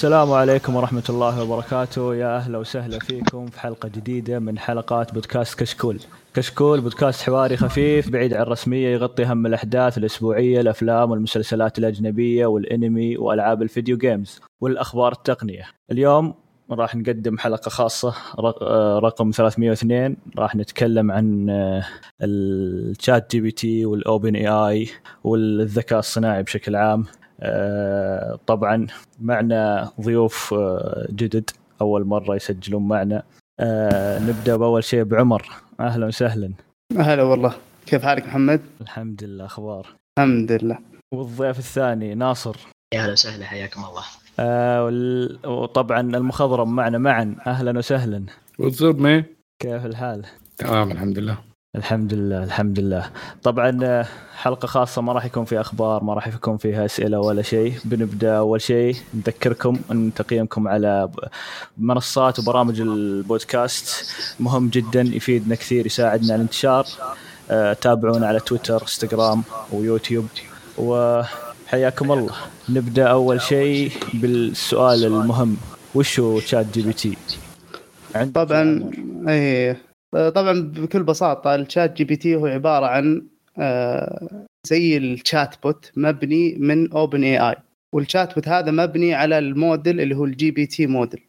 السلام عليكم ورحمة الله وبركاته. يا أهلا وسهلا فيكم في حلقة جديدة من حلقات بودكاست كشكول. كشكول بودكاست حواري خفيف بعيد عن الرسمية يغطي هم الأحداث الأسبوعية الأفلام والمسلسلات الأجنبية والإنمي وألعاب الفيديو games والأخبار التقنية. اليوم راح نقدم حلقة خاصة رقم 302 راح نتكلم عن آه، الشات جي بي تي والاوبن اي اي والذكاء الصناعي بشكل عام. آه، طبعا معنا ضيوف آه، جدد أول مرة يسجلون معنا. آه، نبدأ بأول شيء بعمر. أهلا وسهلا. هلا والله. كيف حالك محمد؟ الحمد لله أخبار؟ الحمد لله. والضيف الثاني ناصر. يا أهلا وسهلا حياكم الله. وطبعا المخضرم معنا معا. أهلا وسهلا. واتس مي كيف الحال؟ تمام الحمد لله. الحمد لله الحمد لله. طبعا آه، حلقة خاصة ما راح يكون فيها أخبار ما راح يكون فيها أسئلة ولا شيء. بنبدأ أول شيء نذكركم أن تقييمكم على منصات وبرامج البودكاست مهم جدا يفيدنا كثير يساعدنا على الانتشار. آه، تابعونا على تويتر إنستغرام ويوتيوب. وحياكم الله. نبدأ أول شيء بالسؤال المهم. وش هو شات جي بي تي؟ طبعا اي طبعا بكل بساطة الشات جي بي تي هو عبارة عن آه، زي ال chatbot مبني من اوبن اي اي وال chatbot هذا مبني على الموديل اللي هو ال GPT model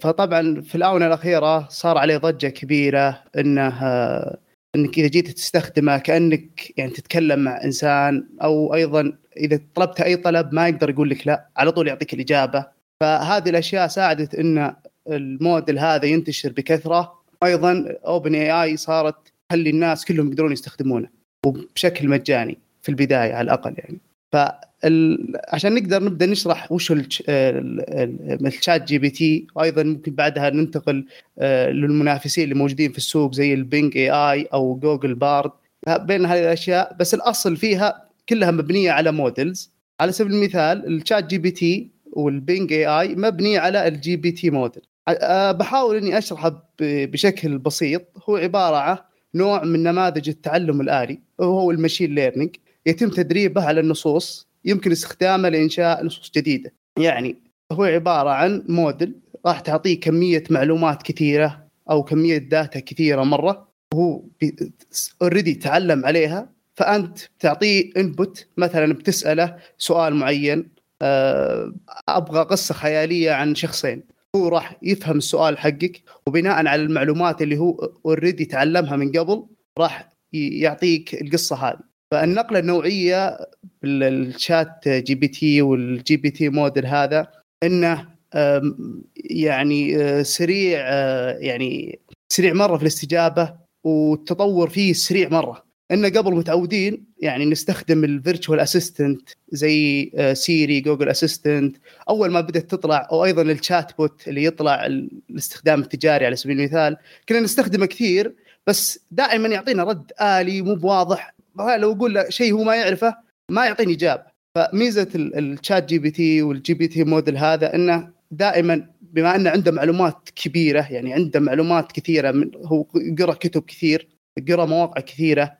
فطبعا في الآونة الأخيرة صار عليه ضجة كبيرة إنه آه، إنك إذا جيت تستخدمه كأنك يعني تتكلم مع إنسان أو أيضا إذا طلبت أي طلب ما يقدر يقول لك لا على طول يعطيك الإجابة. فهذه الأشياء ساعدت إن الموديل هذا ينتشر بكثرة. أيضا اوبن اي اي صارت تخلي الناس كلهم يقدرون يستخدمونه وبشكل مجاني في البداية على الأقل يعني. ف عشان نقدر نبدأ نشرح وش الشات جي بي تي وأيضا ممكن بعدها ننتقل آه، للمنافسين اللي موجودين في السوق زي ال Bing AI أو Google Bard بين هذه الأشياء بس الأصل فيها كلها مبنية على models على سبيل المثال الشات جي بي تي وال Bing AI مبني على ال GPT model بحاول إني أشرحه بشكل بسيط. هو عبارة عن نوع من نماذج التعلم الآلي وهو ال machine learning يتم تدريبه على النصوص يمكن استخدامه لإنشاء نصوص جديدة. يعني هو عبارة عن موديل راح تعطيه كمية معلومات كثيرة أو كمية data كثيرة مرة وهو already تعلم عليها فأنت تعطيه input مثلا بتسأله سؤال معين آه، أبغى قصة خيالية عن شخصين. هو راح يفهم السؤال حقك وبناء على المعلومات اللي هو already تعلمها من قبل راح يعطيك القصة هذه. فالنقلة النوعية بالشات جي بي تي وال GPT model هذا إنه يعني آه، سريع آه، يعني سريع مرة في الاستجابة والتطور فيه سريع مرة. انه قبل متعودين يعني نستخدم ال virtual assistant زي سيري جوجل assistant أول ما بدأت تطلع أو أيضا ال chat bot اللي يطلع الاستخدام التجاري على سبيل المثال كنا نستخدمه كثير بس دائما يعطينا رد آلي مو بواضح. لو أقول له شيء هو ما يعرفه ما يعطيني إجابة. فميزة الشات جي بي تي وال GPT model هذا إنه دائما بما إنه عنده معلومات كبيرة يعني عنده معلومات كثيرة من هو قرأ كتب كثير قرأ مواقع كثيرة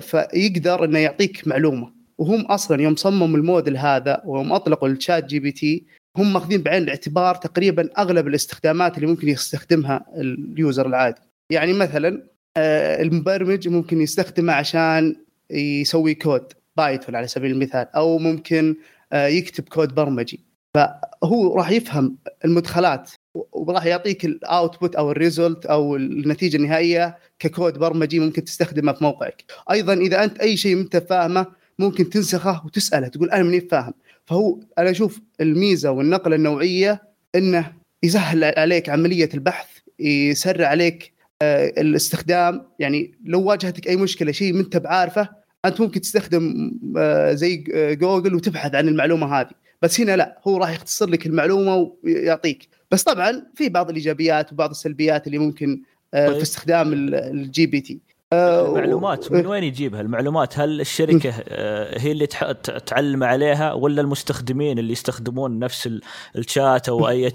فيقدر إنه يعطيك معلومة. وهم أصلا يوم صمموا الموديل هذا ويوم أطلقوا الشات جي بي تي هم ماخذين بعين الاعتبار تقريبا أغلب الاستخدامات اللي ممكن يستخدمها ال user العادي. يعني مثلا آه، المبرمج ممكن يستخدمه عشان يسوي كود بايثون على سبيل المثال أو ممكن آه، يكتب كود برمجي. فهو راح يفهم المدخلات وراح يعطيك ال output أو ال result أو النتيجة النهائية ككود برمجي ممكن تستخدمه في موقعك. أيضا إذا أنت أي شيء أنت فاهمه ممكن تنسخه وتسأله تقول أنا ماني فاهم. فهو أنا أشوف الميزة والنقلة النوعية إنه يسهل عليك عملية البحث يسرع عليك آه، الاستخدام. يعني لو واجهتك أي مشكلة شيء ما أنت بعارفه أنت ممكن تستخدم آه، زي جوجل وتبحث عن المعلومة هذه. بس هنا لا هو راح يختصر لك المعلومة ويعطيك. بس طبعا في بعض الإيجابيات وبعض السلبيات اللي ممكن آه، طيب. في استخدام ال GPT. المعلومات من وين يجيبها المعلومات؟ هل الشركة آه، هي اللي تعلم عليها ولا المستخدمين اللي يستخدمون نفس الشات أو أي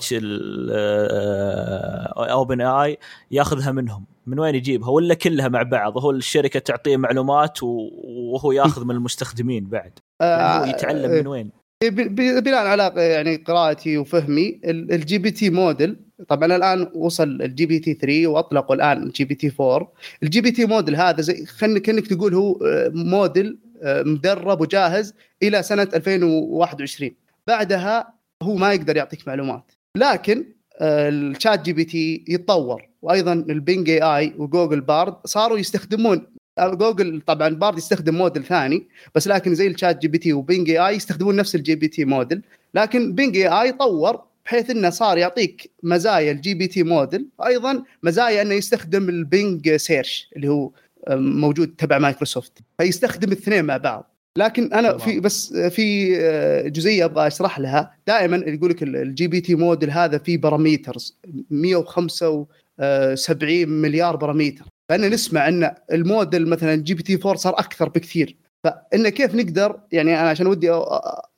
OpenAI ياخذها منهم؟ من وين يجيبها؟ ولا كلها مع بعض؟ هو الشركة تعطيه معلومات وهو ياخذ من المستخدمين بعد. يعني هو يتعلم من وين؟ بناء على يعني قراءتي وفهمي ال- ال GPT model طبعا الآن وصل ال GPT 3 وأطلقوا الآن ال GPT 4 ال GPT model هذا زي خلينا كأنك تقول هو آه، موديل آه، مدرب وجاهز إلى سنة 2021 بعدها هو ما يقدر يعطيك معلومات. لكن الشات جي بي تي يتطور. وأيضا البينج AI وجوجل بارد صاروا يستخدمون جوجل طبعا بارد يستخدم موديل ثاني بس لكن زي الشات جي بي تي وبينج اي آي يستخدمون نفس ال GPT model. لكن بينج AI طور بحيث إنه صار يعطيك مزايا ال GPT model أيضا مزايا إنه يستخدم البينج search اللي هو آه، موجود تبع مايكروسوفت. فيستخدم الاثنين مع بعض. لكن أنا تمام. في بس في آه، جزئية أبغى أشرح لها. دائما يقول لك ال GPT model هذا فيه parameters 175 مليار parameter فأنا نسمع إن الموديل مثلا GPT 4 صار أكثر بكثير. فإن كيف نقدر يعني أنا عشان ودي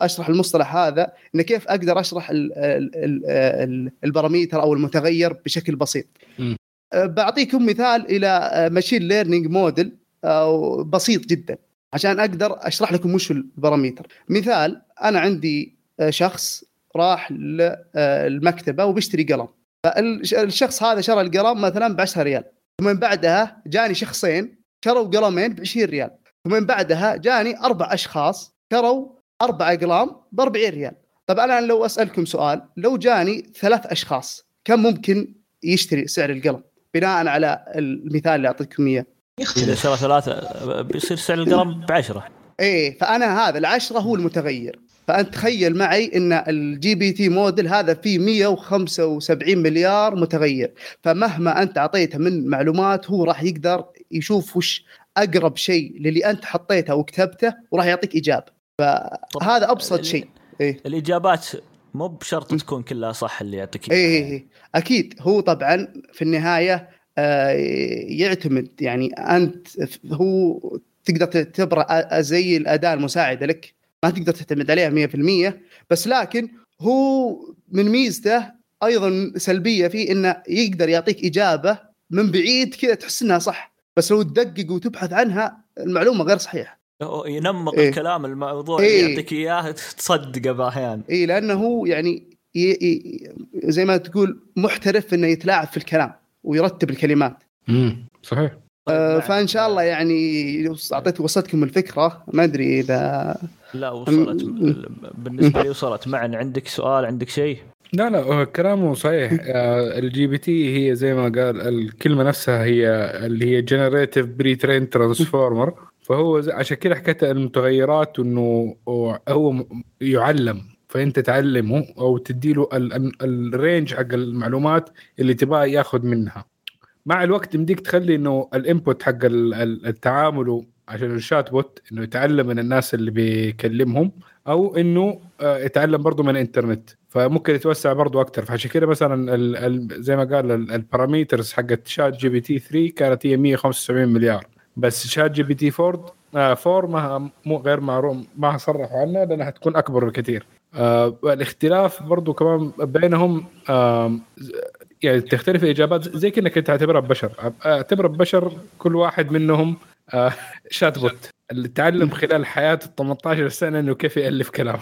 أشرح المصطلح هذا إن كيف أقدر أشرح ال ال ال ال ال parameter أو المتغير بشكل بسيط. بعطيكم مثال إلى machine learning model بسيط جدا عشان أقدر أشرح لكم وش ال parameter. مثال أنا عندي شخص راح للمكتبه وبيشتري قلم. فالشخص هذا شرى القلم مثلا ب 10 ريال. ومن بعدها جاني شخصين شروا قلمين ب 20 ريال. ومن بعدها جاني أربع أشخاص شروا أربع أقلام ب 40 ريال. طب أنا لو أسألكم سؤال لو جاني ثلاث أشخاص كم ممكن يشتري سعر القلم؟ بناء على المثال اللي أعطيتكم إياه. إذا يختلف شرى ثلاثة بيصير سعر القلم بعشرة. إيه فأنا هذا العشرة هو المتغير. فانت تخيل معي إن ال GPT model هذا فيه 175 مليار متغير. فمهما أنت أعطيته من معلومات هو راح يقدر يشوف وش أقرب شيء للي أنت حطيته وكتبته وراح يعطيك إجابة. فهذا أبسط شيء. إيه. الإجابات مو بشرط تكون كلها صح اللي يعطيك إيه إياها. إيه إيه. أكيد هو طبعا في النهاية آه، يعتمد. يعني أنت هو تقدر تعتبره زي الأداة المساعدة لك. ما تقدر تعتمد عليها 100% بس لكن هو من ميزته أيضا سلبية فيه إنه يقدر يعطيك إجابة من بعيد كذا تحس إنها صح. بس لو تدقق وتبحث عنها المعلومة غير صحيحة. هو ينمق إيه. الكلام الموضوع إيه. اللي يعطيك إياه تصدقه باحيان اي لأنه هو يعني ي... ي... زي ما تقول محترف إنه يتلاعب في الكلام ويرتب الكلمات. امم صحيح. آه، نعم. فإن شاء الله يعني أعطيت وصلتكم الفكرة ما أدري إذا لا وصلت بالنسبة لي وصلت. معن عندك سؤال؟ عندك شيء؟ لا لا كلامه صحيح. ال GPT هي زي ما قال الكلمة نفسها هي اللي هي generative pre-trained transformer فهو عشان كده حكيت المتغيرات إنه هو يعلم. فأنت تعلمه أو تديله ال- ال- ال range حق المعلومات اللي تبغاه ياخذ منها. مع الوقت يمديك تخلي إنه ال input حق ال- ال- التعامل عشان ال chat bot إنه يتعلم من الناس اللي بيكلمهم أو إنه آه، يتعلم برضه من الإنترنت. فممكن يتوسع برضه أكثر فعشان كده مثلا ال ال زي ما قال ال- ال parameters حقت شات جي بي تي 3 كانت هي 175 مليار. بس شات جي بي تي 4 آه 4 ما مو غير معروف ما صرحوا عنها لأنها حتكون أكبر بكثير. آه الاختلاف برضه كمان بينهم آه يعني تختلف الإجابات زي كأنك أنت تعتبرها ببشر. اعتبر ببشر كل واحد منهم آه chat bot اللي تعلم خلال حياته 18 سنة إنه كيف يألف كلام.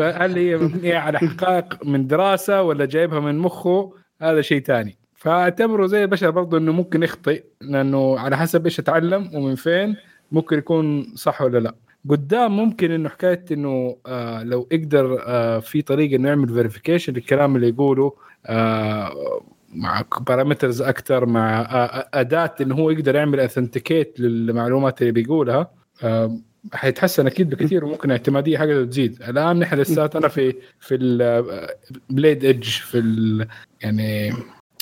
هل هي مبنية على حقائق من دراسة ولا جايبها من مخه؟ هذا شيء ثاني. فأعتبره زي البشر برضه إنه ممكن يخطئ لأنه على حسب إيش أتعلم ومن فين ممكن يكون صح ولا لا. قدام ممكن إنه حكاية إنه آه لو يقدر آه في طريقة إنه يعمل verification للكلام اللي يقوله مع parameters أكثر مع آه أداة إنه هو يقدر يعمل authenticate للمعلومات اللي بيقولها. آه حيتحسن أكيد بكثير وممكن الاعتماديه حقته تزيد. الآن نحن لساتنا في في ال bleeding edge في ال يعني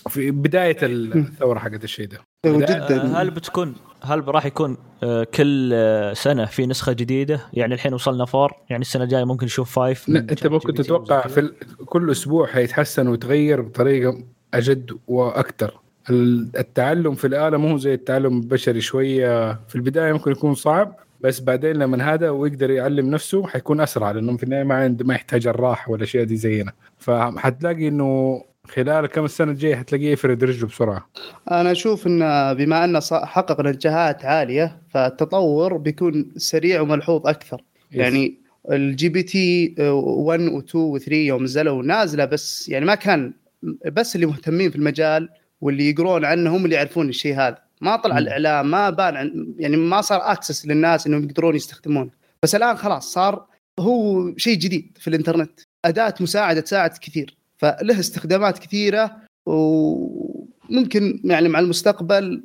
في بداية الثورة حقت الشيء ده. جدا. آه، هل بتكون هل راح يكون آه، كل آه، سنة في نسخة جديدة؟ يعني الحين وصلنا four يعني السنة الجاية ممكن نشوف five لا أنت ممكن تتوقع في ال- كل أسبوع حيتحسن ويتغير بطريقة أجد وأكثر ال- التعلم في الآلة مو زي التعلم البشري شوية. في البداية ممكن يكون صعب بس بعدين لما هذا ويقدر يعلم نفسه حيكون أسرع لأنه في النهاية ما عند ما يحتاج الراحة ولا شيء دي زينا. فحتلاقي إنه خلال كم السنة الجاية حتلاقيه يفرد رجله بسرعة؟ أنا أشوف ان بما أنه حقق نجاحات عالية فالتطور بيكون سريع وملحوظ أكثر. يعني ال GPT 1 و2 و3 يوم نزلوا نازلة بس يعني ما كان بس اللي مهتمين في المجال واللي يقرون عنه هم اللي يعرفون الشيء هذا. ما طلع مم. الإعلام ما بان عن يعني ما صار access للناس إنهم يقدرون يستخدمونه بس الآن خلاص صار هو شيء جديد في الإنترنت. أداة مساعدة تساعد كثير. فله استخدامات كثيرة وممكن يعني مع المستقبل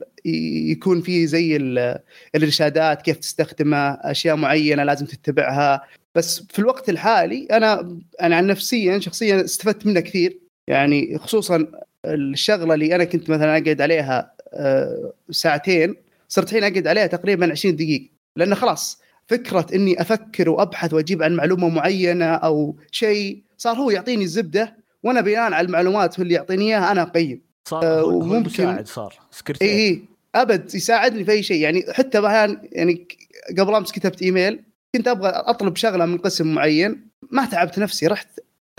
يكون فيه زي ال- الإرشادات كيف تستخدمه أشياء معينة لازم تتبعها. بس في الوقت الحالي أنا أنا عن نفسيا شخصيا استفدت منه كثير. يعني خصوصا الشغلة اللي أنا كنت مثلا أقعد عليها آه، ساعتين صرت الحين أقعد عليها تقريبا 20 دقيقة. لأن خلاص فكرة إني أفكر وأبحث وأجيب عن معلومة معينة أو شيء صار هو يعطيني الزبدة وأنا بناء على المعلومات اللي يعطيني إياها أنا أقيم. صار آه، وممكن- المساعد صار سكرتير اي اي أبد يساعدني في أي شيء. يعني حتى مثلا يعني قبل أمس كتبت إيميل كنت أبغى أطلب شغلة من قسم معين ما تعبت نفسي. رحت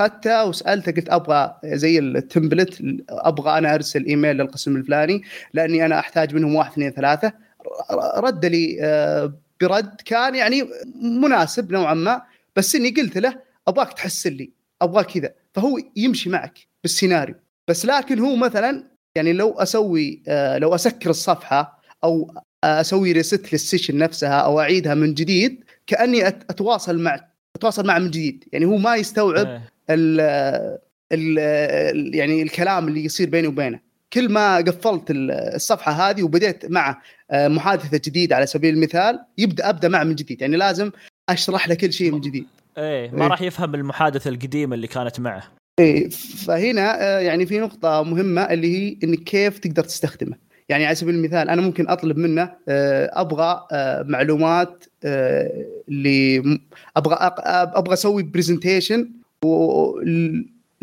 اخذته وسالته قلت أبغى زي التمبلت أبغى أنا أرسل إيميل للقسم الفلاني لأني أنا أحتاج منهم واحد اثنين ثلاثة. رد لي آه، برد كان يعني مناسب نوعا ما بس إني قلت له أبغاك تحسن لي أبغى كذا. فهو يمشي معك بالسيناريو. بس لكن هو مثلا يعني لو أسوي آه، لو أسكر الصفحة أو أسوي reset لل session نفسها أو أعيدها من جديد كأني أتواصل مع أتواصل معه من جديد. يعني هو ما يستوعب إيه. ال ال يعني الكلام اللي يصير بيني وبينه. كل ما قفلت ال- الصفحة هذه وبديت مع آه، محادثة جديدة على سبيل المثال يبدأ أبدأ معه من جديد. يعني لازم أشرح له كل شيء من جديد. إيه ما إيه. راح يفهم المحادثة القديمة اللي كانت معه إيه فهنا آه، يعني في نقطة مهمة اللي هي انك كيف تقدر تستخدمه. يعني على سبيل المثال أنا ممكن أطلب منه آه، أبغى آه، معلومات اللي أبغى أبغى أسوي برزنتيشن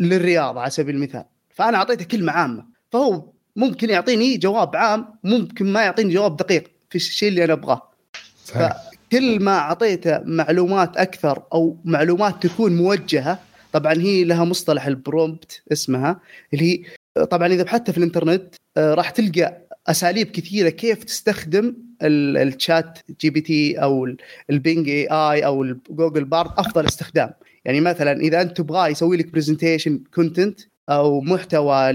للرياضة على سبيل المثال. فأنا أعطيته كلمة عامة فهو ممكن يعطيني جواب عام ممكن ما يعطيني جواب دقيق في الشيء اللي أنا أبغاه. صحيح. كل ما أعطيته معلومات أكثر أو معلومات تكون موجهة طبعا هي لها مصطلح ال prompt اسمها اللي هي طبعا إذا بحثت في الإنترنت آه، راح تلقى أساليب كثيرة كيف تستخدم ال- ال ChatGPT أو ال- ال Bing AI أو ال Google Bard أفضل استخدام. يعني مثلا إذا أنت تبغاه يسوي لك presentation content أو محتوى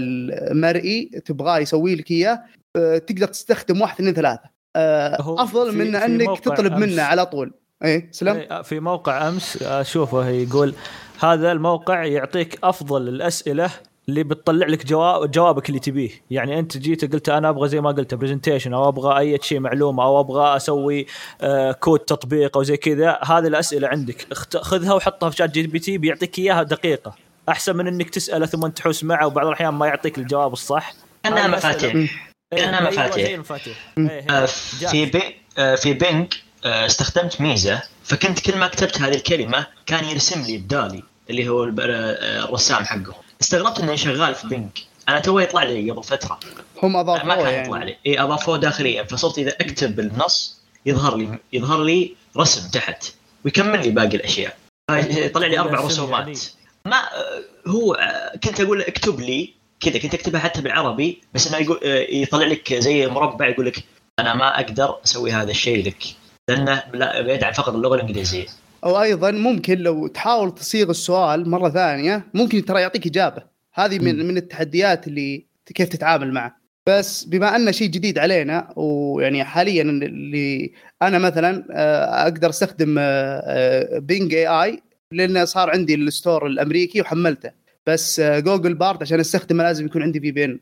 مرئي تبغاه يسوي لك إياه آه، تقدر تستخدم واحد اثنين ثلاثة. أفضل في- من أنك تطلب أمس. منه على طول. إيه سلام. إيه، في موقع أمس أشوفه يقول هذا الموقع يعطيك أفضل الأسئلة اللي بتطلع لك جواب جوابك اللي تبيه. يعني أنت جيت قلت أنا أبغى زي ما قلت presentation أو أبغى أي شيء معلومة أو أبغى أسوي آه، كود تطبيق أو زي كذا هذه الأسئلة عندك. خذها وحطها في ChatGPT بيعطيك إياها دقيقة. أحسن من إنك تسأله ثم تحوس معه وبعض الأحيان ما يعطيك الجواب الصح. الأسئلة. مفاتيح إيه، كأنها أيوة، مفاتيح. زي المفاتيح مم. إيه، آه، إيه، في. بي آه، في Bing آه، استخدمت ميزة فكنت كل ما كتبت هذه الكلمة كان يرسم لي بدالي اللي هو الرسام حقه استغربت إنه شغال في Bing أنا تو يطلع لي قبل فترة. هم ما اضافوه كان يطلع يعني. لي. اي أضافوه داخليا. فصرت إذا أكتب النص يظهر لي يظهر لي رسم تحت ويكمل لي باقي الأشياء. يطلع لي أربع رسم رسومات. يعني. ما هو كنت أقول له اكتب لي كذا كنت أكتبها حتى بالعربي بس انه يقول آه، يطلع لك زي مربع يقول لك أنا ما أقدر أسوي هذا الشيء لك لأنه لا بيدعم فقط اللغة الإنجليزية. أو أيضا ممكن لو تحاول تصيغ السؤال مرة ثانية ممكن ترى يعطيك إجابة. هذه من من التحديات اللي كيف تتعامل معه. بس بما انه شيء جديد علينا ويعني حاليا اللي أنا مثلا آه، أقدر أستخدم Bing AI لأن صار عندي ال store الأمريكي وحملته. بس آه، Google Bard عشان أستخدمه لازم يكون عندي VPN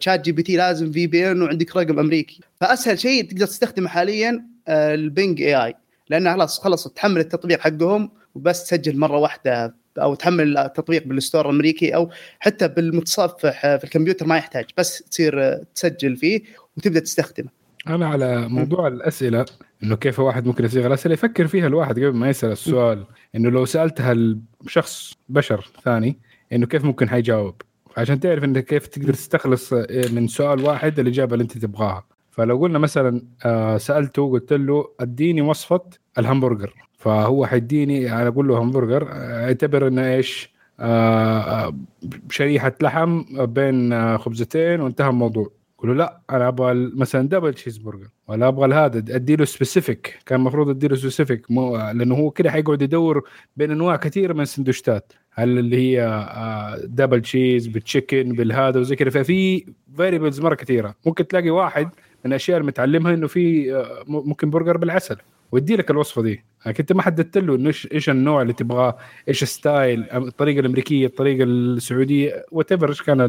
ChatGPT لازم VPN وعندك رقم أمريكي. فأسهل شيء تقدر تستخدمه حاليا آه، ال Bing AI لأن خلاص خلص تحمل التطبيق حقهم وبس تسجل مرة واحدة أو تحمل التطبيق بال store الأمريكي أو حتى بالمتصفح في الكمبيوتر ما يحتاج. بس تصير تسجل فيه وتبدأ تستخدمه. أنا على موضوع الأسئلة إنه كيف واحد ممكن يصيغ الأسئلة. يفكر فيها الواحد قبل ما يسأل السؤال. إنه لو سألتها لشخص بشر ثاني إنه كيف ممكن حيجاوب؟ عشان تعرف إنك كيف تقدر تستخلص من سؤال واحد الاجابه اللي أنت تبغاها فلو قلنا مثلا آه، سألته قلت له أديني وصفة الهمبرجر. فهو حيديني أنا أقول له همبرجر آه، اعتبر إنه إيش؟ آه، آه، شريحة لحم بين آه، خبزتين وانتهى الموضوع. يقولوا لا أنا أبغى مثلا double cheese burger ولا أبغى هذا أدي له specific كان المفروض أدي له specific لأنه هو كده حيقعد يدور بين أنواع كثيرة من السندوشتات هل اللي هي double cheese بال chicken بالهذا وزي كذا. ففي variables مرة كثيرة. ممكن تلاقي واحد من الاشياء اللي متعلمها إنه في آه، ممكن برجر بالعسل. ويدي لك الوصفة دي. يعني انت ما حددت له إنه إيش النوع اللي تبغاه إيش ال style الطريقة الأمريكية الطريقة السعودية what إيش كان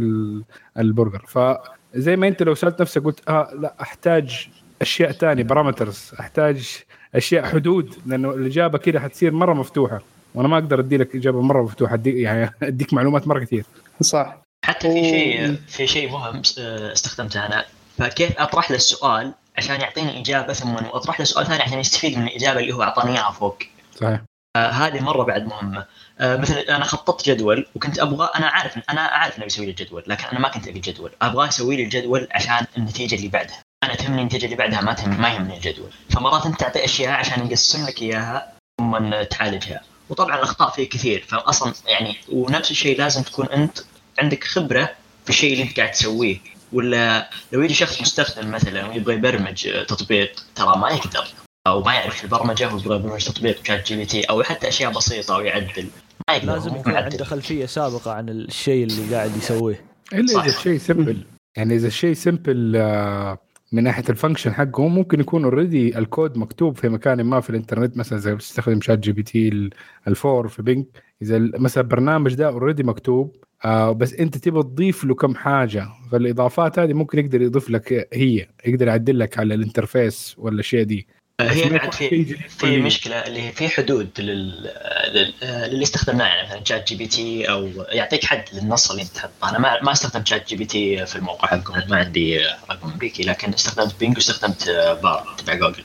البرجر. فزي ما أنت لو سألت نفسك قلت آه لا أحتاج أشياء ثانية parameters أحتاج أشياء حدود لأنه الإجابة كده حتصير مرة مفتوحة. وأنا ما أقدر أدي لك إجابة مرة مفتوحة أديك يعني أديك معلومات مرة كثير صح حتى في شيء في شيء مهم استخدمته أنا فكيف أطرح له السؤال عشان يعطيني إجابة ثم اطرح له سؤال ثاني عشان يستفيد من الإجابة اللي هو أعطاني إياها فوق. صحيح. آه هذه مرة بعد مهمة. آه مثلا أنا خططت جدول وكنت أبغى أنا عارف أنا عارف انه بيسوي لي الجدول لكن أنا ما كنت أبي الجدول، ابغاه يسوي لي الجدول عشان النتيجة اللي بعدها. أنا تهمني النتيجة اللي بعدها ما تهم ما يهمني الجدول، فمرات أنت تعطي أشياء عشان يقسم لك إياها ثم تعالجها. وطبعا الأخطاء فيه كثير. فاصلا يعني ونفس الشيء لازم تكون أنت عندك خبرة في الشيء اللي أنت قاعد تسويه. ولا لو يجي شخص مستخدم مثلا ويبغى يبرمج تطبيق ترى ما يقدر. أو ما يعرف البرمجة ويبغى يبرمج تطبيق ChatGPT أو حتى أشياء بسيطة ويعدل. ما يقدر لازم يكون عنده خلفيه سابقه عن الشيء اللي قاعد يسويه. إلا إذا الشيء simple يعني إذا الشيء simple آه، من ناحية ال function حقه ممكن يكون already الكود مكتوب في مكان ما في الإنترنت مثلا زي بتستخدم ChatGPT ال four في Bing إذا مثلا البرنامج ده already مكتوب آه بس أنت تبغى تضيف له كم حاجة. فالإضافات هذه ممكن يقدر يضيف لك هي يقدر يعدل لك على ال interface ولا الاشياء دي. هي بعد في في مشكلة اللي في حدود لل... لل... للي استخدمناه يعني مثلا ChatGPT أو يعطيك حد للنص اللي أنت تحطه أنا ما ما استخدمت ChatGPT في الموقع حقهم ما عندي رقم أمريكي لكن استخدمت Bing واستخدمت Bard تبع جوجل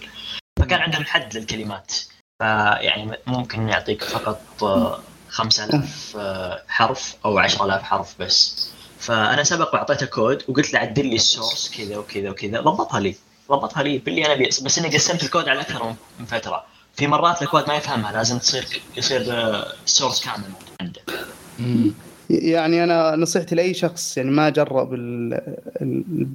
فكان عندهم حد للكلمات. فيعني ممكن يعطيك فقط 5000 حرف أو 10000 حرف بس. فأنا سبق وأعطيته كود وقلت له عدل لي ال source كذا وكذا وكذا ضبطها لي. ضبطها لي باللي أنا أبي بس إني قسمت الكود على أكثر من فترة. في مرات الكود ما يفهمها لازم تصير يصير source كامل عنده يعني أنا نصيحتي لأي شخص يعني ما جرب